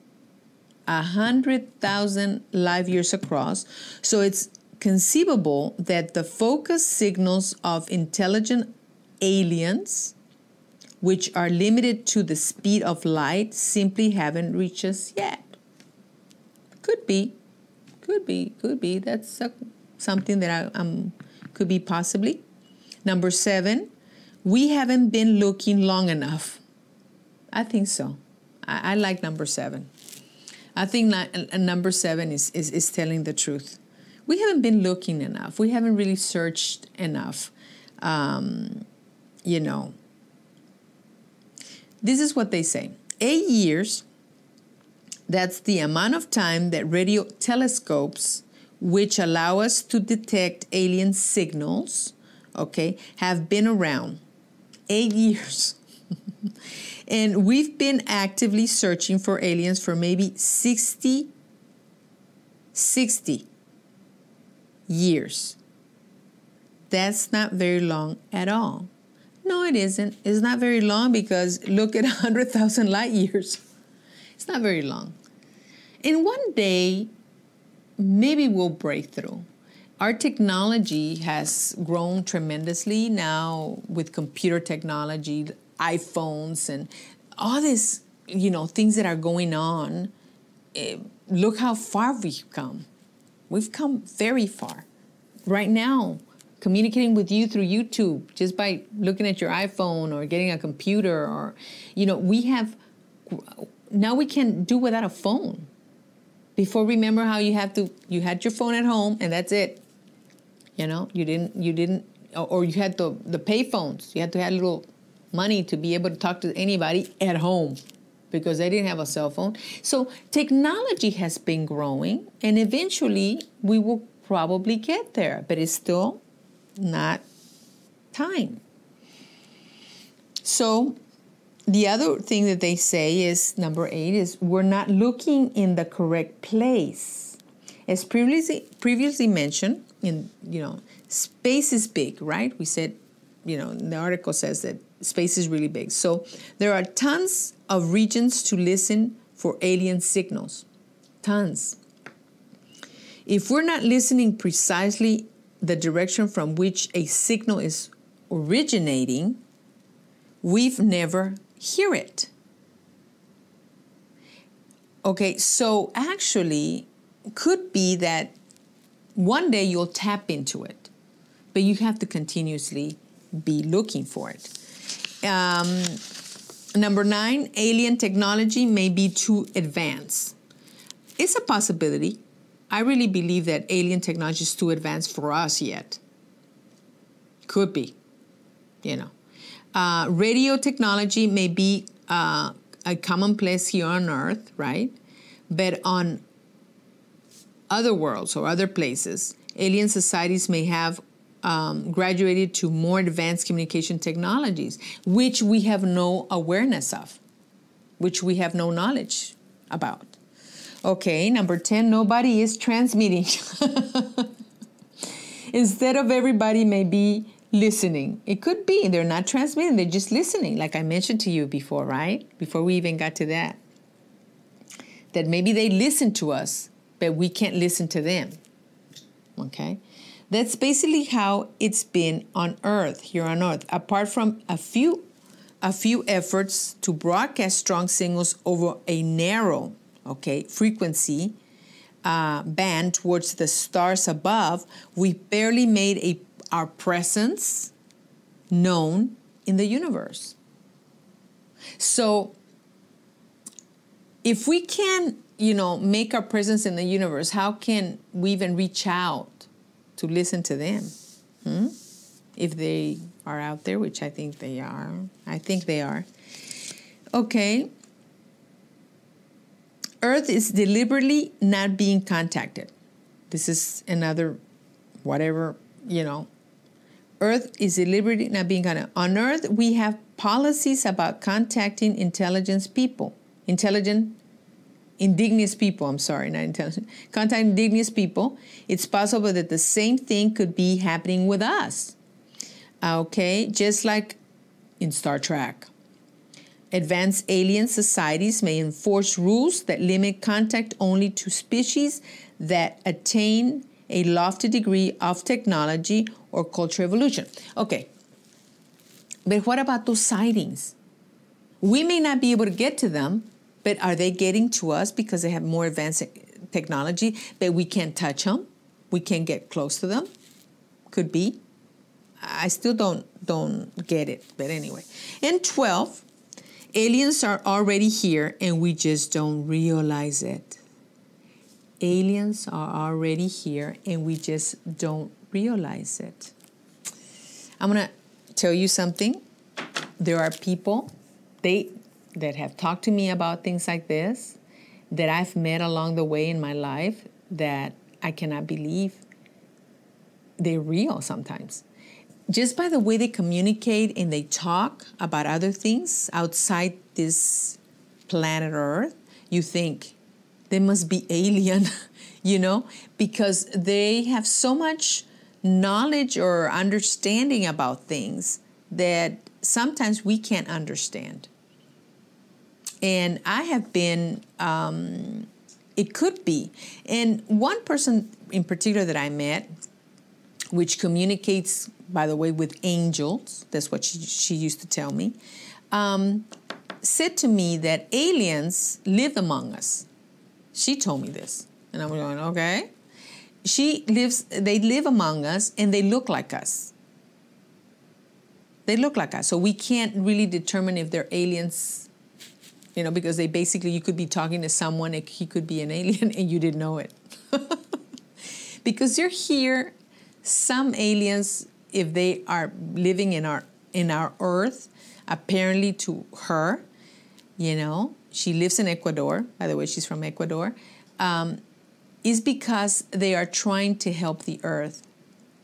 100,000 light years across. So it's conceivable that the focus signals of intelligent aliens, which are limited to the speed of light, simply haven't reached us yet. Could be, could be, could be. That's a, something that I, um, could be possibly. Number seven, we haven't been looking long enough. I think so. I, I like number seven. I think number seven is, is, is telling the truth. We haven't been looking enough. We haven't really searched enough. Um, you know, this is what they say eight years, that's the amount of time that radio telescopes, which allow us to detect alien signals, okay, have been around. Eight years. (laughs) and we've been actively searching for aliens for maybe 60, 60 years. That's not very long at all. No, it isn't. It's not very long because look at 100,000 light years. It's not very long. In one day, maybe we'll break through. Our technology has grown tremendously now with computer technology, iPhones, and all this, you know, things that are going on. Eh, look how far we've come. We've come very far. Right now, communicating with you through YouTube just by looking at your iPhone or getting a computer or you know, we have now we can do without a phone. Before remember how you have to you had your phone at home and that's it. You know, you didn't you didn't or you had the the pay phones. You had to have a little money to be able to talk to anybody at home because they didn't have a cell phone. So technology has been growing and eventually we will probably get there, but it's still not time. So the other thing that they say is number eight is we're not looking in the correct place. As previously previously mentioned, in you know, space is big, right? We said, you know, the article says that space is really big. So there are tons of regions to listen for alien signals. Tons. If we're not listening precisely the direction from which a signal is originating, we've never hear it. Okay, so actually could be that one day you'll tap into it, but you have to continuously be looking for it. Um, Number nine, alien technology may be too advanced. It's a possibility. I really believe that alien technology is too advanced for us yet. Could be, you know. Uh, radio technology may be uh, a commonplace here on Earth, right? But on other worlds or other places, alien societies may have um, graduated to more advanced communication technologies, which we have no awareness of, which we have no knowledge about. Okay, number 10, nobody is transmitting. (laughs) Instead of everybody maybe listening. It could be they're not transmitting, they're just listening, like I mentioned to you before, right? Before we even got to that. That maybe they listen to us, but we can't listen to them. Okay? That's basically how it's been on Earth, here on Earth. Apart from a few a few efforts to broadcast strong signals over a narrow, okay, frequency uh, band towards the stars above, we barely made a, our presence known in the universe. So, if we can, you know, make our presence in the universe, how can we even reach out to listen to them. Hmm? If they are out there, which I think they are. I think they are. Okay. Earth is deliberately not being contacted. This is another whatever, you know. Earth is deliberately not being contacted. On Earth, we have policies about contacting intelligence people, intelligent indigenous people, I'm sorry, not intelligent, contact indigenous people, it's possible that the same thing could be happening with us. Uh, okay, just like in Star Trek. Advanced alien societies may enforce rules that limit contact only to species that attain a lofty degree of technology or cultural evolution. Okay, but what about those sightings? We may not be able to get to them, but are they getting to us because they have more advanced technology that we can't touch them? We can't get close to them? Could be. I still don't don't get it, but anyway. And 12, aliens are already here and we just don't realize it. Aliens are already here and we just don't realize it. I'm going to tell you something. There are people they that have talked to me about things like this that I've met along the way in my life that I cannot believe they're real sometimes. Just by the way they communicate and they talk about other things outside this planet Earth, you think they must be (laughs) alien, you know, because they have so much knowledge or understanding about things that sometimes we can't understand. And I have been, um, it could be. And one person in particular that I met, which communicates, by the way, with angels, that's what she, she used to tell me, um, said to me that aliens live among us. She told me this. And I'm going, okay. She lives, they live among us and they look like us. They look like us. So we can't really determine if they're aliens you know, because they basically, you could be talking to someone, he could be an alien and you didn't know it. (laughs) because you're here, some aliens, if they are living in our in our earth, apparently to her, you know, she lives in Ecuador. By the way, she's from Ecuador. Um, is because they are trying to help the earth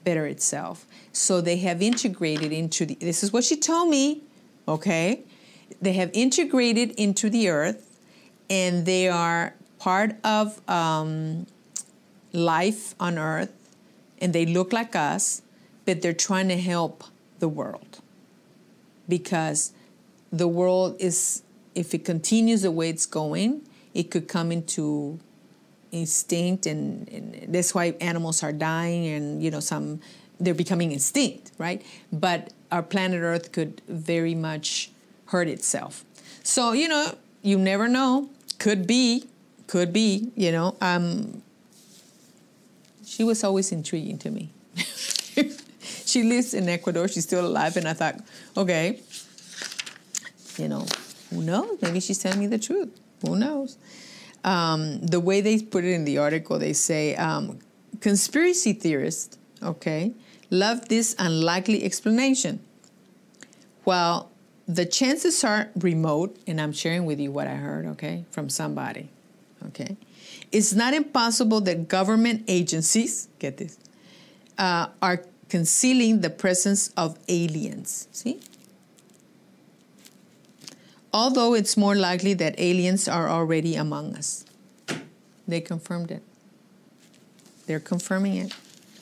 better itself. So they have integrated into the. This is what she told me. Okay, they have integrated into the earth and they are part of um, life on earth and they look like us, but they're trying to help the world. Because the world is, if it continues the way it's going, it could come into instinct and, and that's why animals are dying and you know some they're becoming extinct right? But our planet earth could very much hurt itself. So, you know, you never know. Could be, could be, you know. Um, she was always intriguing to me. (laughs) she lives in Ecuador. She's still alive. And I thought, okay, you know, Who knows? Maybe she's telling me the truth. Who knows? Um, the way they put it in the article, they say um, conspiracy theorists, okay, love this unlikely explanation. While the chances are remote, and I'm sharing with you what I heard, okay, from somebody, okay, it's not impossible that government agencies, get this, uh, are concealing the presence of aliens. See? Although it's more likely that aliens are already among us. They confirmed it. They're confirming it.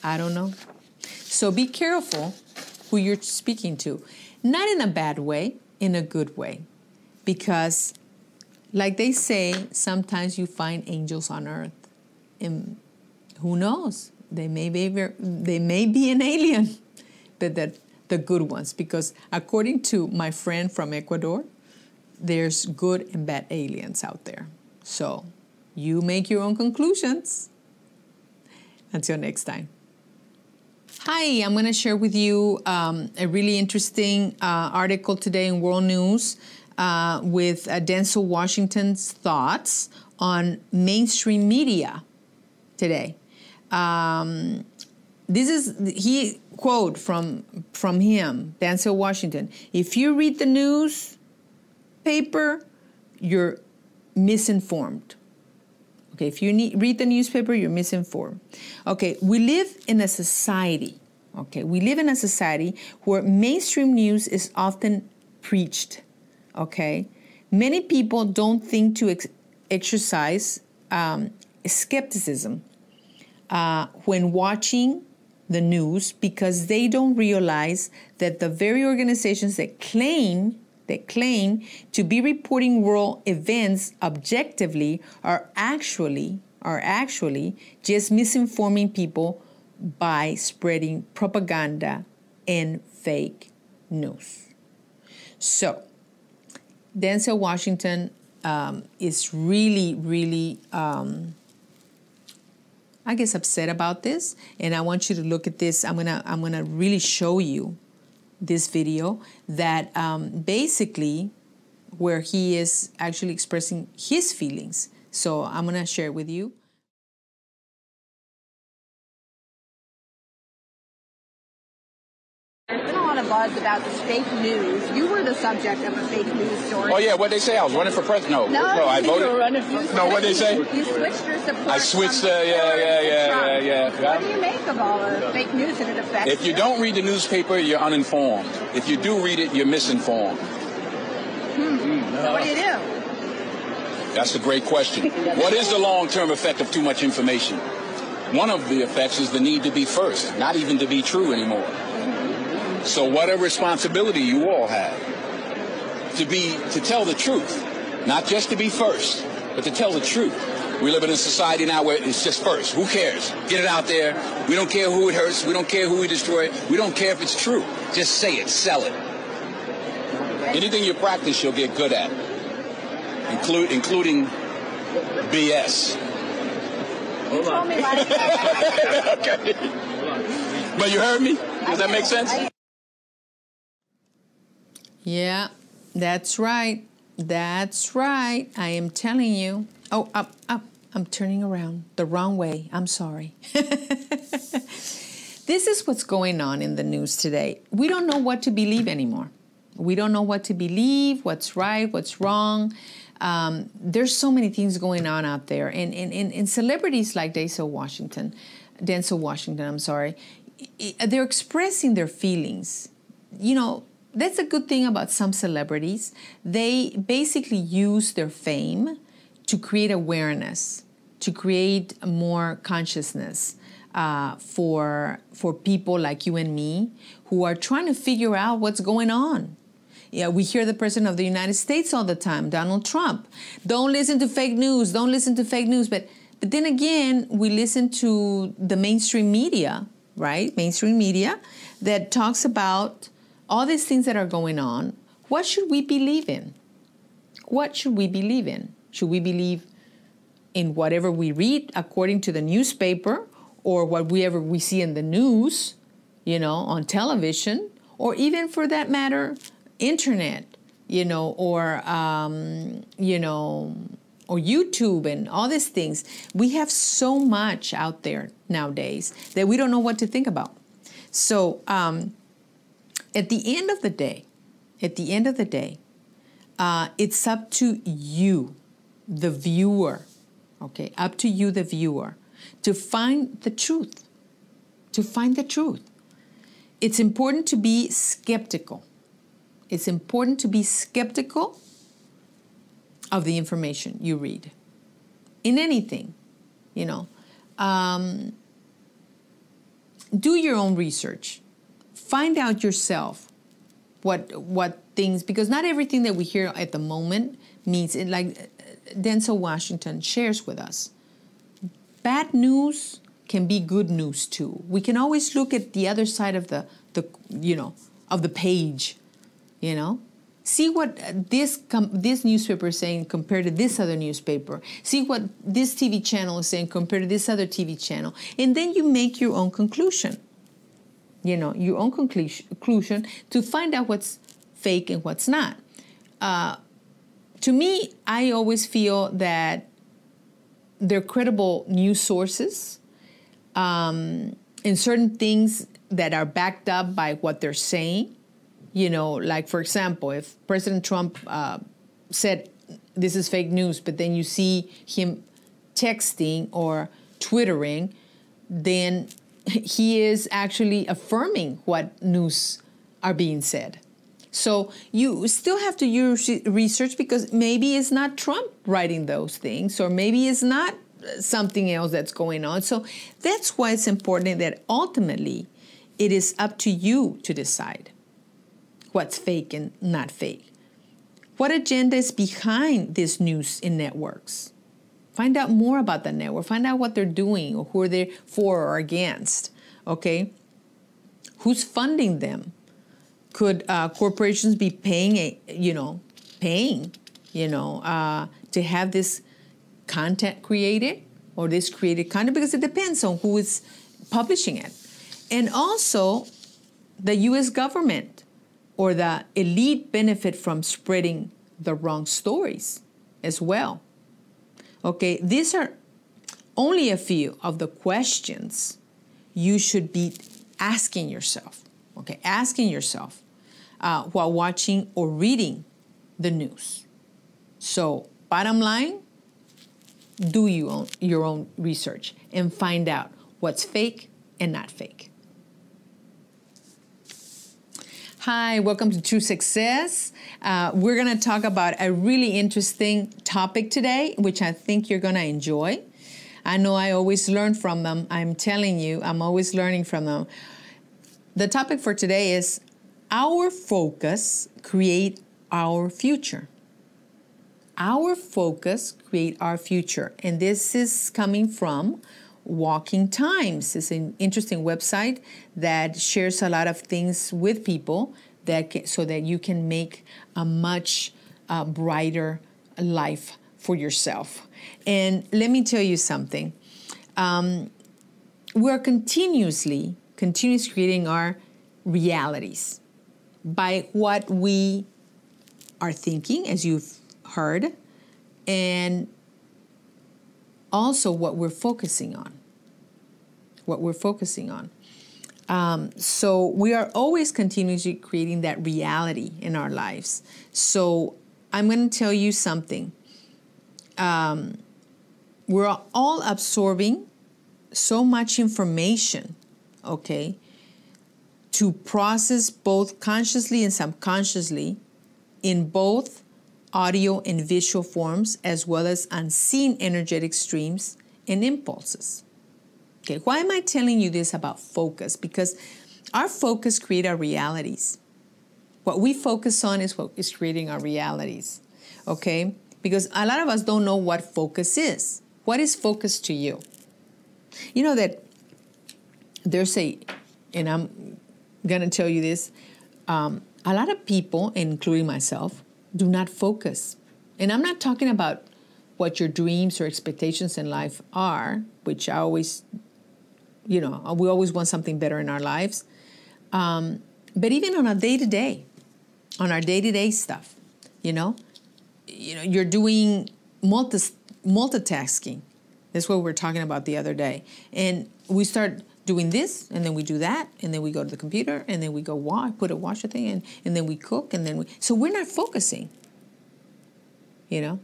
I don't know. So be careful who you're speaking to. Not in a bad way, in a good way. Because, like they say, sometimes you find angels on earth. And who knows? They may be, they may be an alien, (laughs) but that the good ones. Because according to my friend from Ecuador, there's good and bad aliens out there. So you make your own conclusions. Until next time. Hi, I'm going to share with you um, a really interesting uh, article today in World News uh, with uh, Denzel Washington's thoughts on mainstream media today. Um, this is he quote from from him, Denzel Washington. If you read the news paper, you're misinformed. Okay, if you need, read the newspaper, you're misinformed. Okay, we live in a society. Okay, we live in a society where mainstream news is often preached. Okay, many people don't think to ex- exercise um, skepticism uh, when watching the news because they don't realize that the very organizations that claim that claim to be reporting world events objectively are actually are actually just misinforming people by spreading propaganda and fake news. So, Denzel Washington um, is really, really, um, I guess, upset about this, and I want you to look at this. I'm gonna, I'm gonna really show you this video that um, basically where he is actually expressing his feelings. So I'm to share it with you. Buzz about this fake news. You were the subject of a fake news story. Oh yeah, what they say? I was running for president. No, no, no I you voted. were running for no, what they say? You switched your support. I switched. Uh, yeah, yeah, yeah, yeah, yeah. What do you make of all the fake news that it affects? If you don't read the newspaper, you're uninformed. If you do read it, you're misinformed. so what do you do? That's a great question. What is the long-term effect of too much information? One of the effects is the need to be first, not even to be true anymore. So whatever responsibility you all have to be to tell the truth, not just to be first, but to tell the truth. We live in a society now where it's just first. Who cares? Get it out there. We don't care who it hurts. We don't care who we destroy. We don't care if it's true. Just say it. Sell it. Anything you practice, you'll get good at, include, including BS. You told me last (laughs) time. okay. But you heard me? Does that make sense? Yeah, that's right. That's right. I am telling you. Oh, up, up. I'm turning around the wrong way. I'm sorry. (laughs) this is what's going on in the news today. We don't know what to believe anymore. We don't know what to believe, what's right, what's wrong. Um, there's so many things going on out there. And, and, and, and celebrities like Denzel Washington, Denzel Washington, I'm sorry, they're expressing their feelings. You know, that's a good thing about some celebrities. They basically use their fame to create awareness, to create more consciousness uh, for for people like you and me who are trying to figure out what's going on. Yeah, we hear the president of the United States all the time, Donald Trump. Don't listen to fake news. Don't listen to fake news. But but then again, we listen to the mainstream media, right? Mainstream media that talks about all these things that are going on. What should we believe in? What should we believe in? Should we believe in whatever we read according to the newspaper or whatever we see in the news, you know, on television, or even for that matter, internet, you know, or um, you know, or YouTube and all these things. We have so much out there nowadays that we don't know what to think about. So um, at the end of the day, at the end of the day, uh, it's up to you, the viewer, okay, up to you, the viewer, to find the truth, to find the truth. It's important to be skeptical. It's important to be skeptical of the information you read in anything, you know. Um, do your own research. Find out yourself what what things because not everything that we hear at the moment means it like Denzel Washington shares with us. Bad news can be good news too. We can always look at the other side of the the you know of the page, you know. See what this com- this newspaper is saying compared to this other newspaper. See what this TV channel is saying compared to this other TV channel, and then you make your own conclusion. You know your own conclusion to find out what's fake and what's not. Uh, to me, I always feel that they're credible news sources um, in certain things that are backed up by what they're saying. You know, like for example, if President Trump uh, said this is fake news, but then you see him texting or twittering, then he is actually affirming what news are being said. So you still have to use research because maybe it's not Trump writing those things, or maybe it's not uh, something else that's going on. So that's why it's important that ultimately it is up to you to decide what's fake and not fake. What agenda is behind this news in networks? Find out more about the network. Find out what they're doing or who are they for or against. Okay? Who's funding them? could uh, corporations be paying a you know paying you know uh, to have this content created or this created content because it depends on who is publishing it and also the us government or the elite benefit from spreading the wrong stories as well okay these are only a few of the questions you should be asking yourself okay asking yourself uh, while watching or reading the news. So, bottom line, do you own, your own research and find out what's fake and not fake. Hi, welcome to True Success. Uh, we're going to talk about a really interesting topic today, which I think you're going to enjoy. I know I always learn from them. I'm telling you, I'm always learning from them. The topic for today is our focus create our future. Our focus create our future. And this is coming from Waking Times. It's an interesting website that shares a lot of things with people that can, so that you can make a much uh, brighter life for yourself. And let me tell you something. Um, we're continuously, continuously creating our realities by what we are thinking, as you've heard, and also what we're focusing on. What we're focusing on. Um, so we are always continuously creating that reality in our lives. So I'm going to tell you something. Um, we're all absorbing so much information, okay? to process both consciously and subconsciously in both audio and visual forms, as well as unseen energetic streams and impulses. Okay, why am I telling you this about focus? Because our focus create our realities. What we focus on is what is creating our realities. Okay? Because a lot of us don't know what focus is. What is focus to you? You know that there's a, and I'm to tell you this. Um, a lot of people, including myself, do not focus. And I'm not talking about what your dreams or expectations in life are, which I always, you know, we always want something better in our lives. Um, but even on a day to day, on our day to day stuff, you know you know you're doing multi multitasking that's what we were talking about the other day and we start doing this and then we do that and then we go to the computer and then we go wash put a washer thing in and then we cook and then we so we're not focusing you know?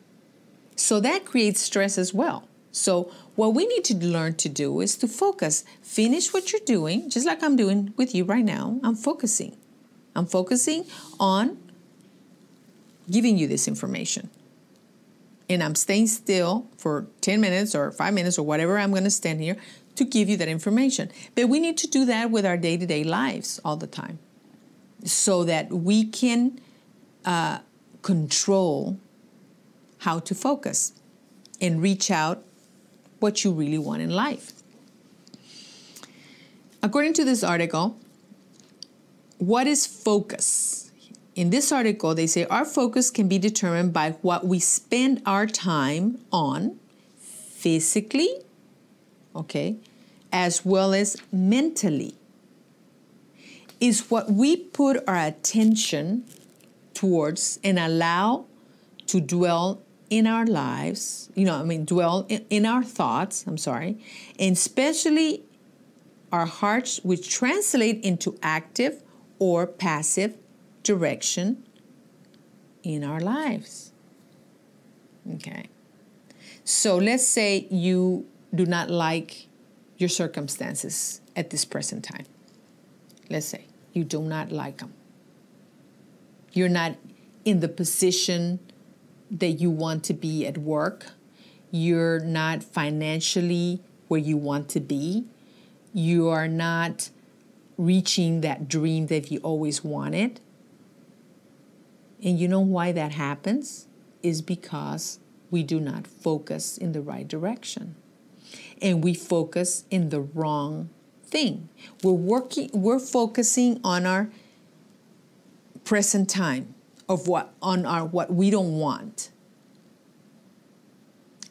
So that creates stress as well. So what we need to learn to do is to focus. Finish what you're doing just like i'm doing with you right now. I'm focusing. I'm focusing on giving you this information. And i'm staying still for 10 minutes or 5 minutes or whatever i'm going to stand here to give you that information. But we need to do that with our day to day lives all the time so that we can uh, control how to focus and reach out what you really want in life. According to this article, what is focus? In this article, they say our focus can be determined by what we spend our time on physically, okay, as well as mentally, is what we put our attention towards and allow to dwell in our lives, you know, I mean, dwell in, in our thoughts, I'm sorry, and especially our hearts, which translate into active or passive direction in our lives. Okay. So let's say you do not like your circumstances at this present time. Let's say you do not like them. You're not in the position that you want to be at work. You're not financially where you want to be. You are not reaching that dream that you always wanted. And you know why that happens? Is because we do not focus in the right direction and we focus in the wrong thing. We're working we're focusing on our present time of what on our what we don't want.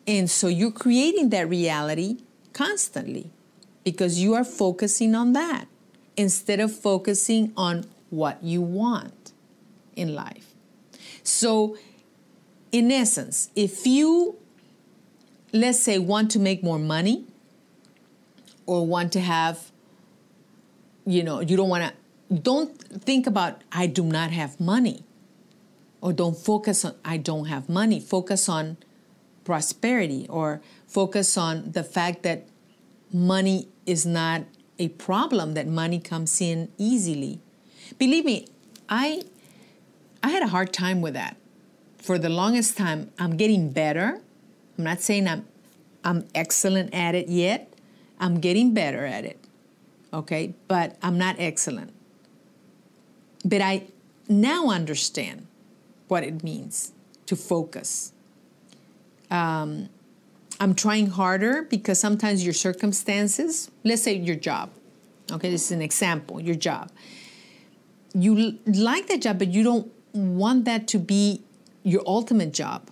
And so you're creating that reality constantly because you are focusing on that instead of focusing on what you want in life. So in essence, if you let's say, want to make more money or want to have, you know, you don't want to, don't think about, I do not have money. Or don't focus on, I don't have money. Focus on prosperity or focus on the fact that money is not a problem, that money comes in easily. Believe me, I, I had a hard time with that. For the longest time, I'm getting better I'm not saying I'm I'm excellent at it yet. I'm getting better at it. Okay? But I'm not excellent. But I now understand what it means to focus. Um, I'm trying harder because sometimes your circumstances, let's say your job, okay, this is an example, your job. You like that job, but you don't want that to be your ultimate job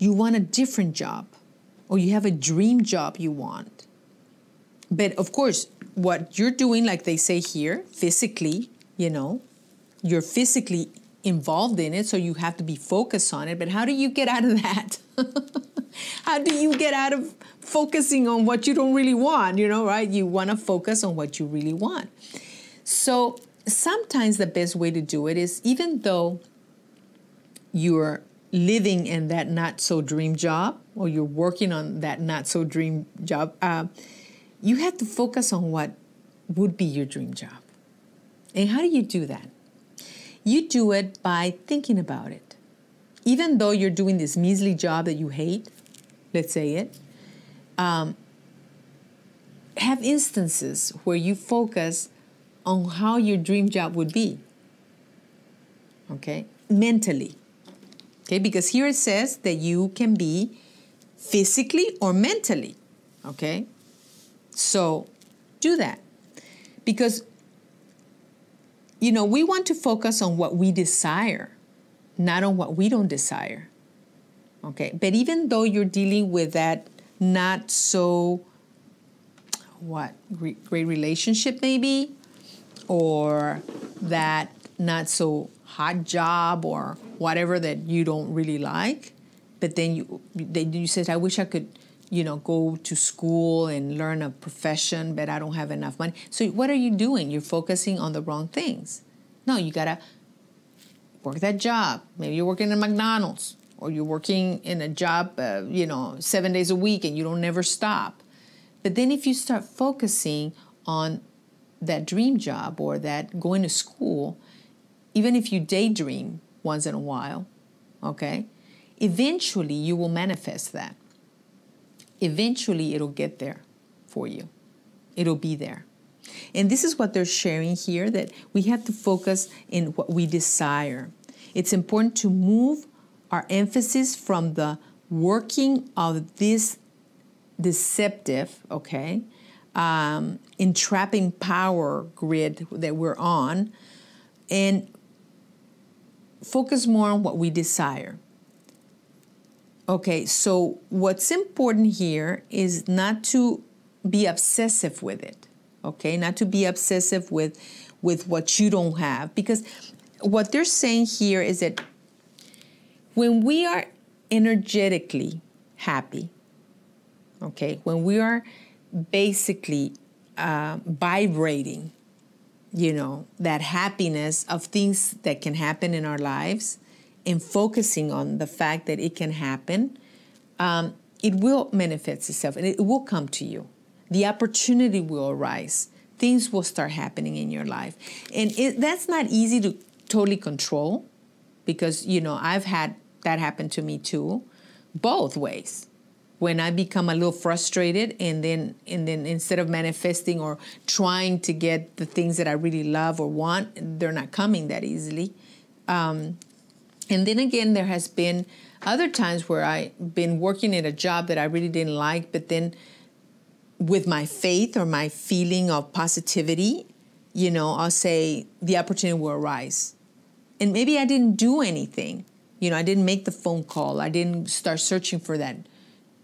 you want a different job or you have a dream job you want. But of course, what you're doing, like they say here, physically, you know, you're physically involved in it, so you have to be focused on it. But how do you get out of that? (laughs) how do you get out of focusing on what you don't really want, you know, right? You want to focus on what you really want. So sometimes the best way to do it is even though you're living in that not so dream job or you're working on that not so dream job, uh, you have to focus on what would be your dream job. And how do you do that? You do it by thinking about it. Even though you're doing this measly job that you hate, let's say it, um, have instances where you focus on how your dream job would be. Okay? Mentally. Okay, because here it says that you can be physically or mentally. Okay, so do that because you know we want to focus on what we desire, not on what we don't desire. Okay, but even though you're dealing with that not so what great relationship maybe or that not so hot job or whatever that you don't really like, but then you then you said, I wish I could, you know, go to school and learn a profession, but I don't have enough money. So what are you doing? You're focusing on the wrong things. No, you gotta work that job. Maybe you're working at McDonald's or you're working in a job, uh, you know, seven days a week and you don't never stop. But then if you start focusing on that dream job or that going to school, even if you daydream once in a while, okay, eventually you will manifest that. Eventually it'll get there for you, it'll be there. And this is what they're sharing here that we have to focus in what we desire. It's important to move our emphasis from the working of this deceptive, okay, um, entrapping power grid that we're on and focus more on what we desire. Okay, so what's important here is not to be obsessive with it. Okay, not to be obsessive with with what you don't have because what they're saying here is that when we are energetically happy, okay, when we are basically uh, vibrating, you know, that happiness of things that can happen in our lives and focusing on the fact that it can happen, um, it will manifest itself and it will come to you. The opportunity will arise. Things will start happening in your life. And it, that's not easy to totally control because, you know, I've had that happen to me too, both ways when I become a little frustrated and then and then instead of manifesting or trying to get the things that I really love or want, they're not coming that easily. Um, and then again, there has been other times where I've been working at a job that I really didn't like, but then with my faith or my feeling of positivity, you know, I'll say the opportunity will arise. And maybe I didn't do anything. You know, I didn't make the phone call. I didn't start searching for that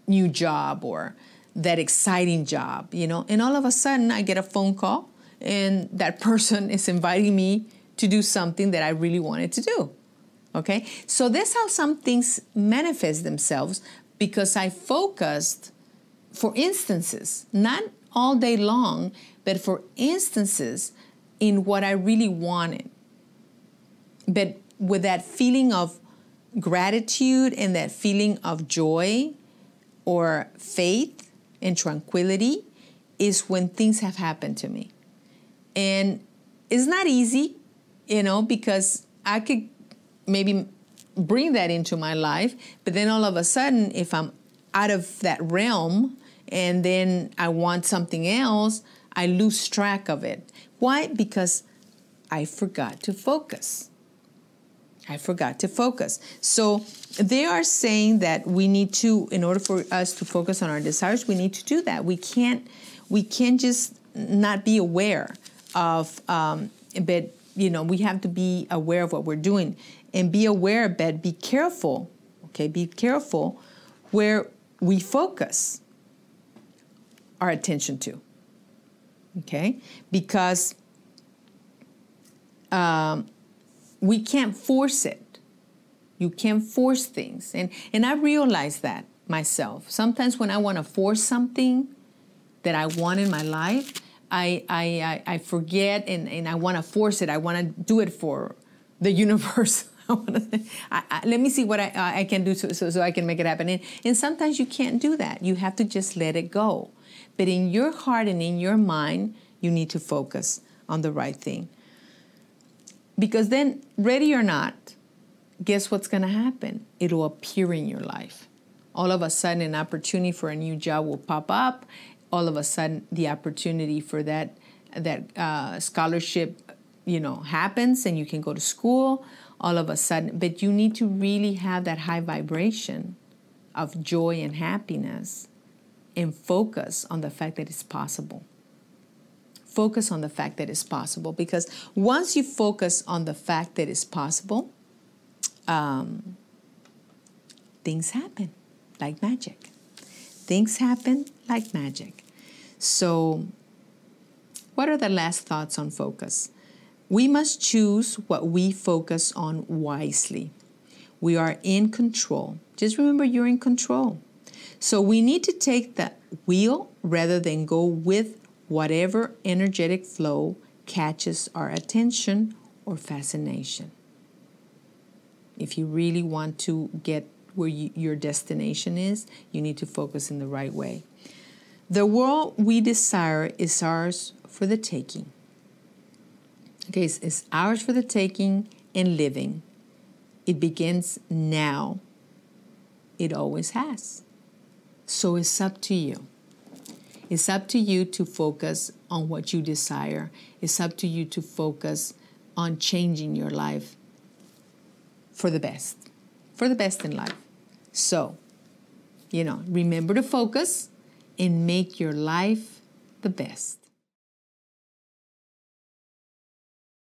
new job or that exciting job, you know. And all of a sudden, I get a phone call, and that (laughs) person is inviting me to do something that I really wanted to do. Okay? So that's how some things manifest themselves because I focused for instances, not all day long, but for instances in what I really wanted. But with that feeling of gratitude and that feeling of joy or faith and tranquility is when things have happened to me. And it's not easy, you know, because I could maybe bring that into my life, but then all of a sudden, if I'm out of that realm and then I want something else, I lose track of it. Why? Because I forgot to focus. I forgot to focus. So they are saying that we need to, in order for us to focus on our desires, we need to do that. We can't, we can't just not be aware of, um, but you know, we have to be aware of what we're doing and be aware, but be careful. Okay, be careful where we focus our attention to. Okay, because um, we can't force it. You can't force things. And, and I realize that myself. Sometimes when I want to force something that I want in my life, I, I, I, forget and, and I want to force it. I want to do it for the universe. (laughs) I, I, let me see what I, I can do so, so, so I can make it happen. And, and sometimes you can't do that. You have to just let it go. But in your heart and in your mind, you need to focus on the right thing. Because then, ready or not, guess what's going to happen? It'll appear in your life. All of a sudden, an opportunity for a new job will pop up. All of a sudden, the opportunity for that that uh, scholarship, you know, happens, and you can go to school. All of a sudden, but you need to really have that high vibration of joy and happiness, and focus on the fact that it's possible focus on the fact that it's possible because once you focus on the fact that it's possible, um, things happen like magic. Things happen like magic. So, what are the last thoughts on focus? We must choose what we focus on wisely. We are in control. Just remember you're in control. So we need to take the wheel rather than go with whatever energetic flow catches our attention or fascination. If you really want to get where you, your destination is, you need to focus in the right way. The world we desire is ours for the taking. Okay, it's, it's ours for the taking and living. It begins now. It always has. So it's up to you. It's up to you to focus on what you desire. It's up to you to focus on changing your life for the best, for the best in life. So, you know, remember to focus and make your life the best.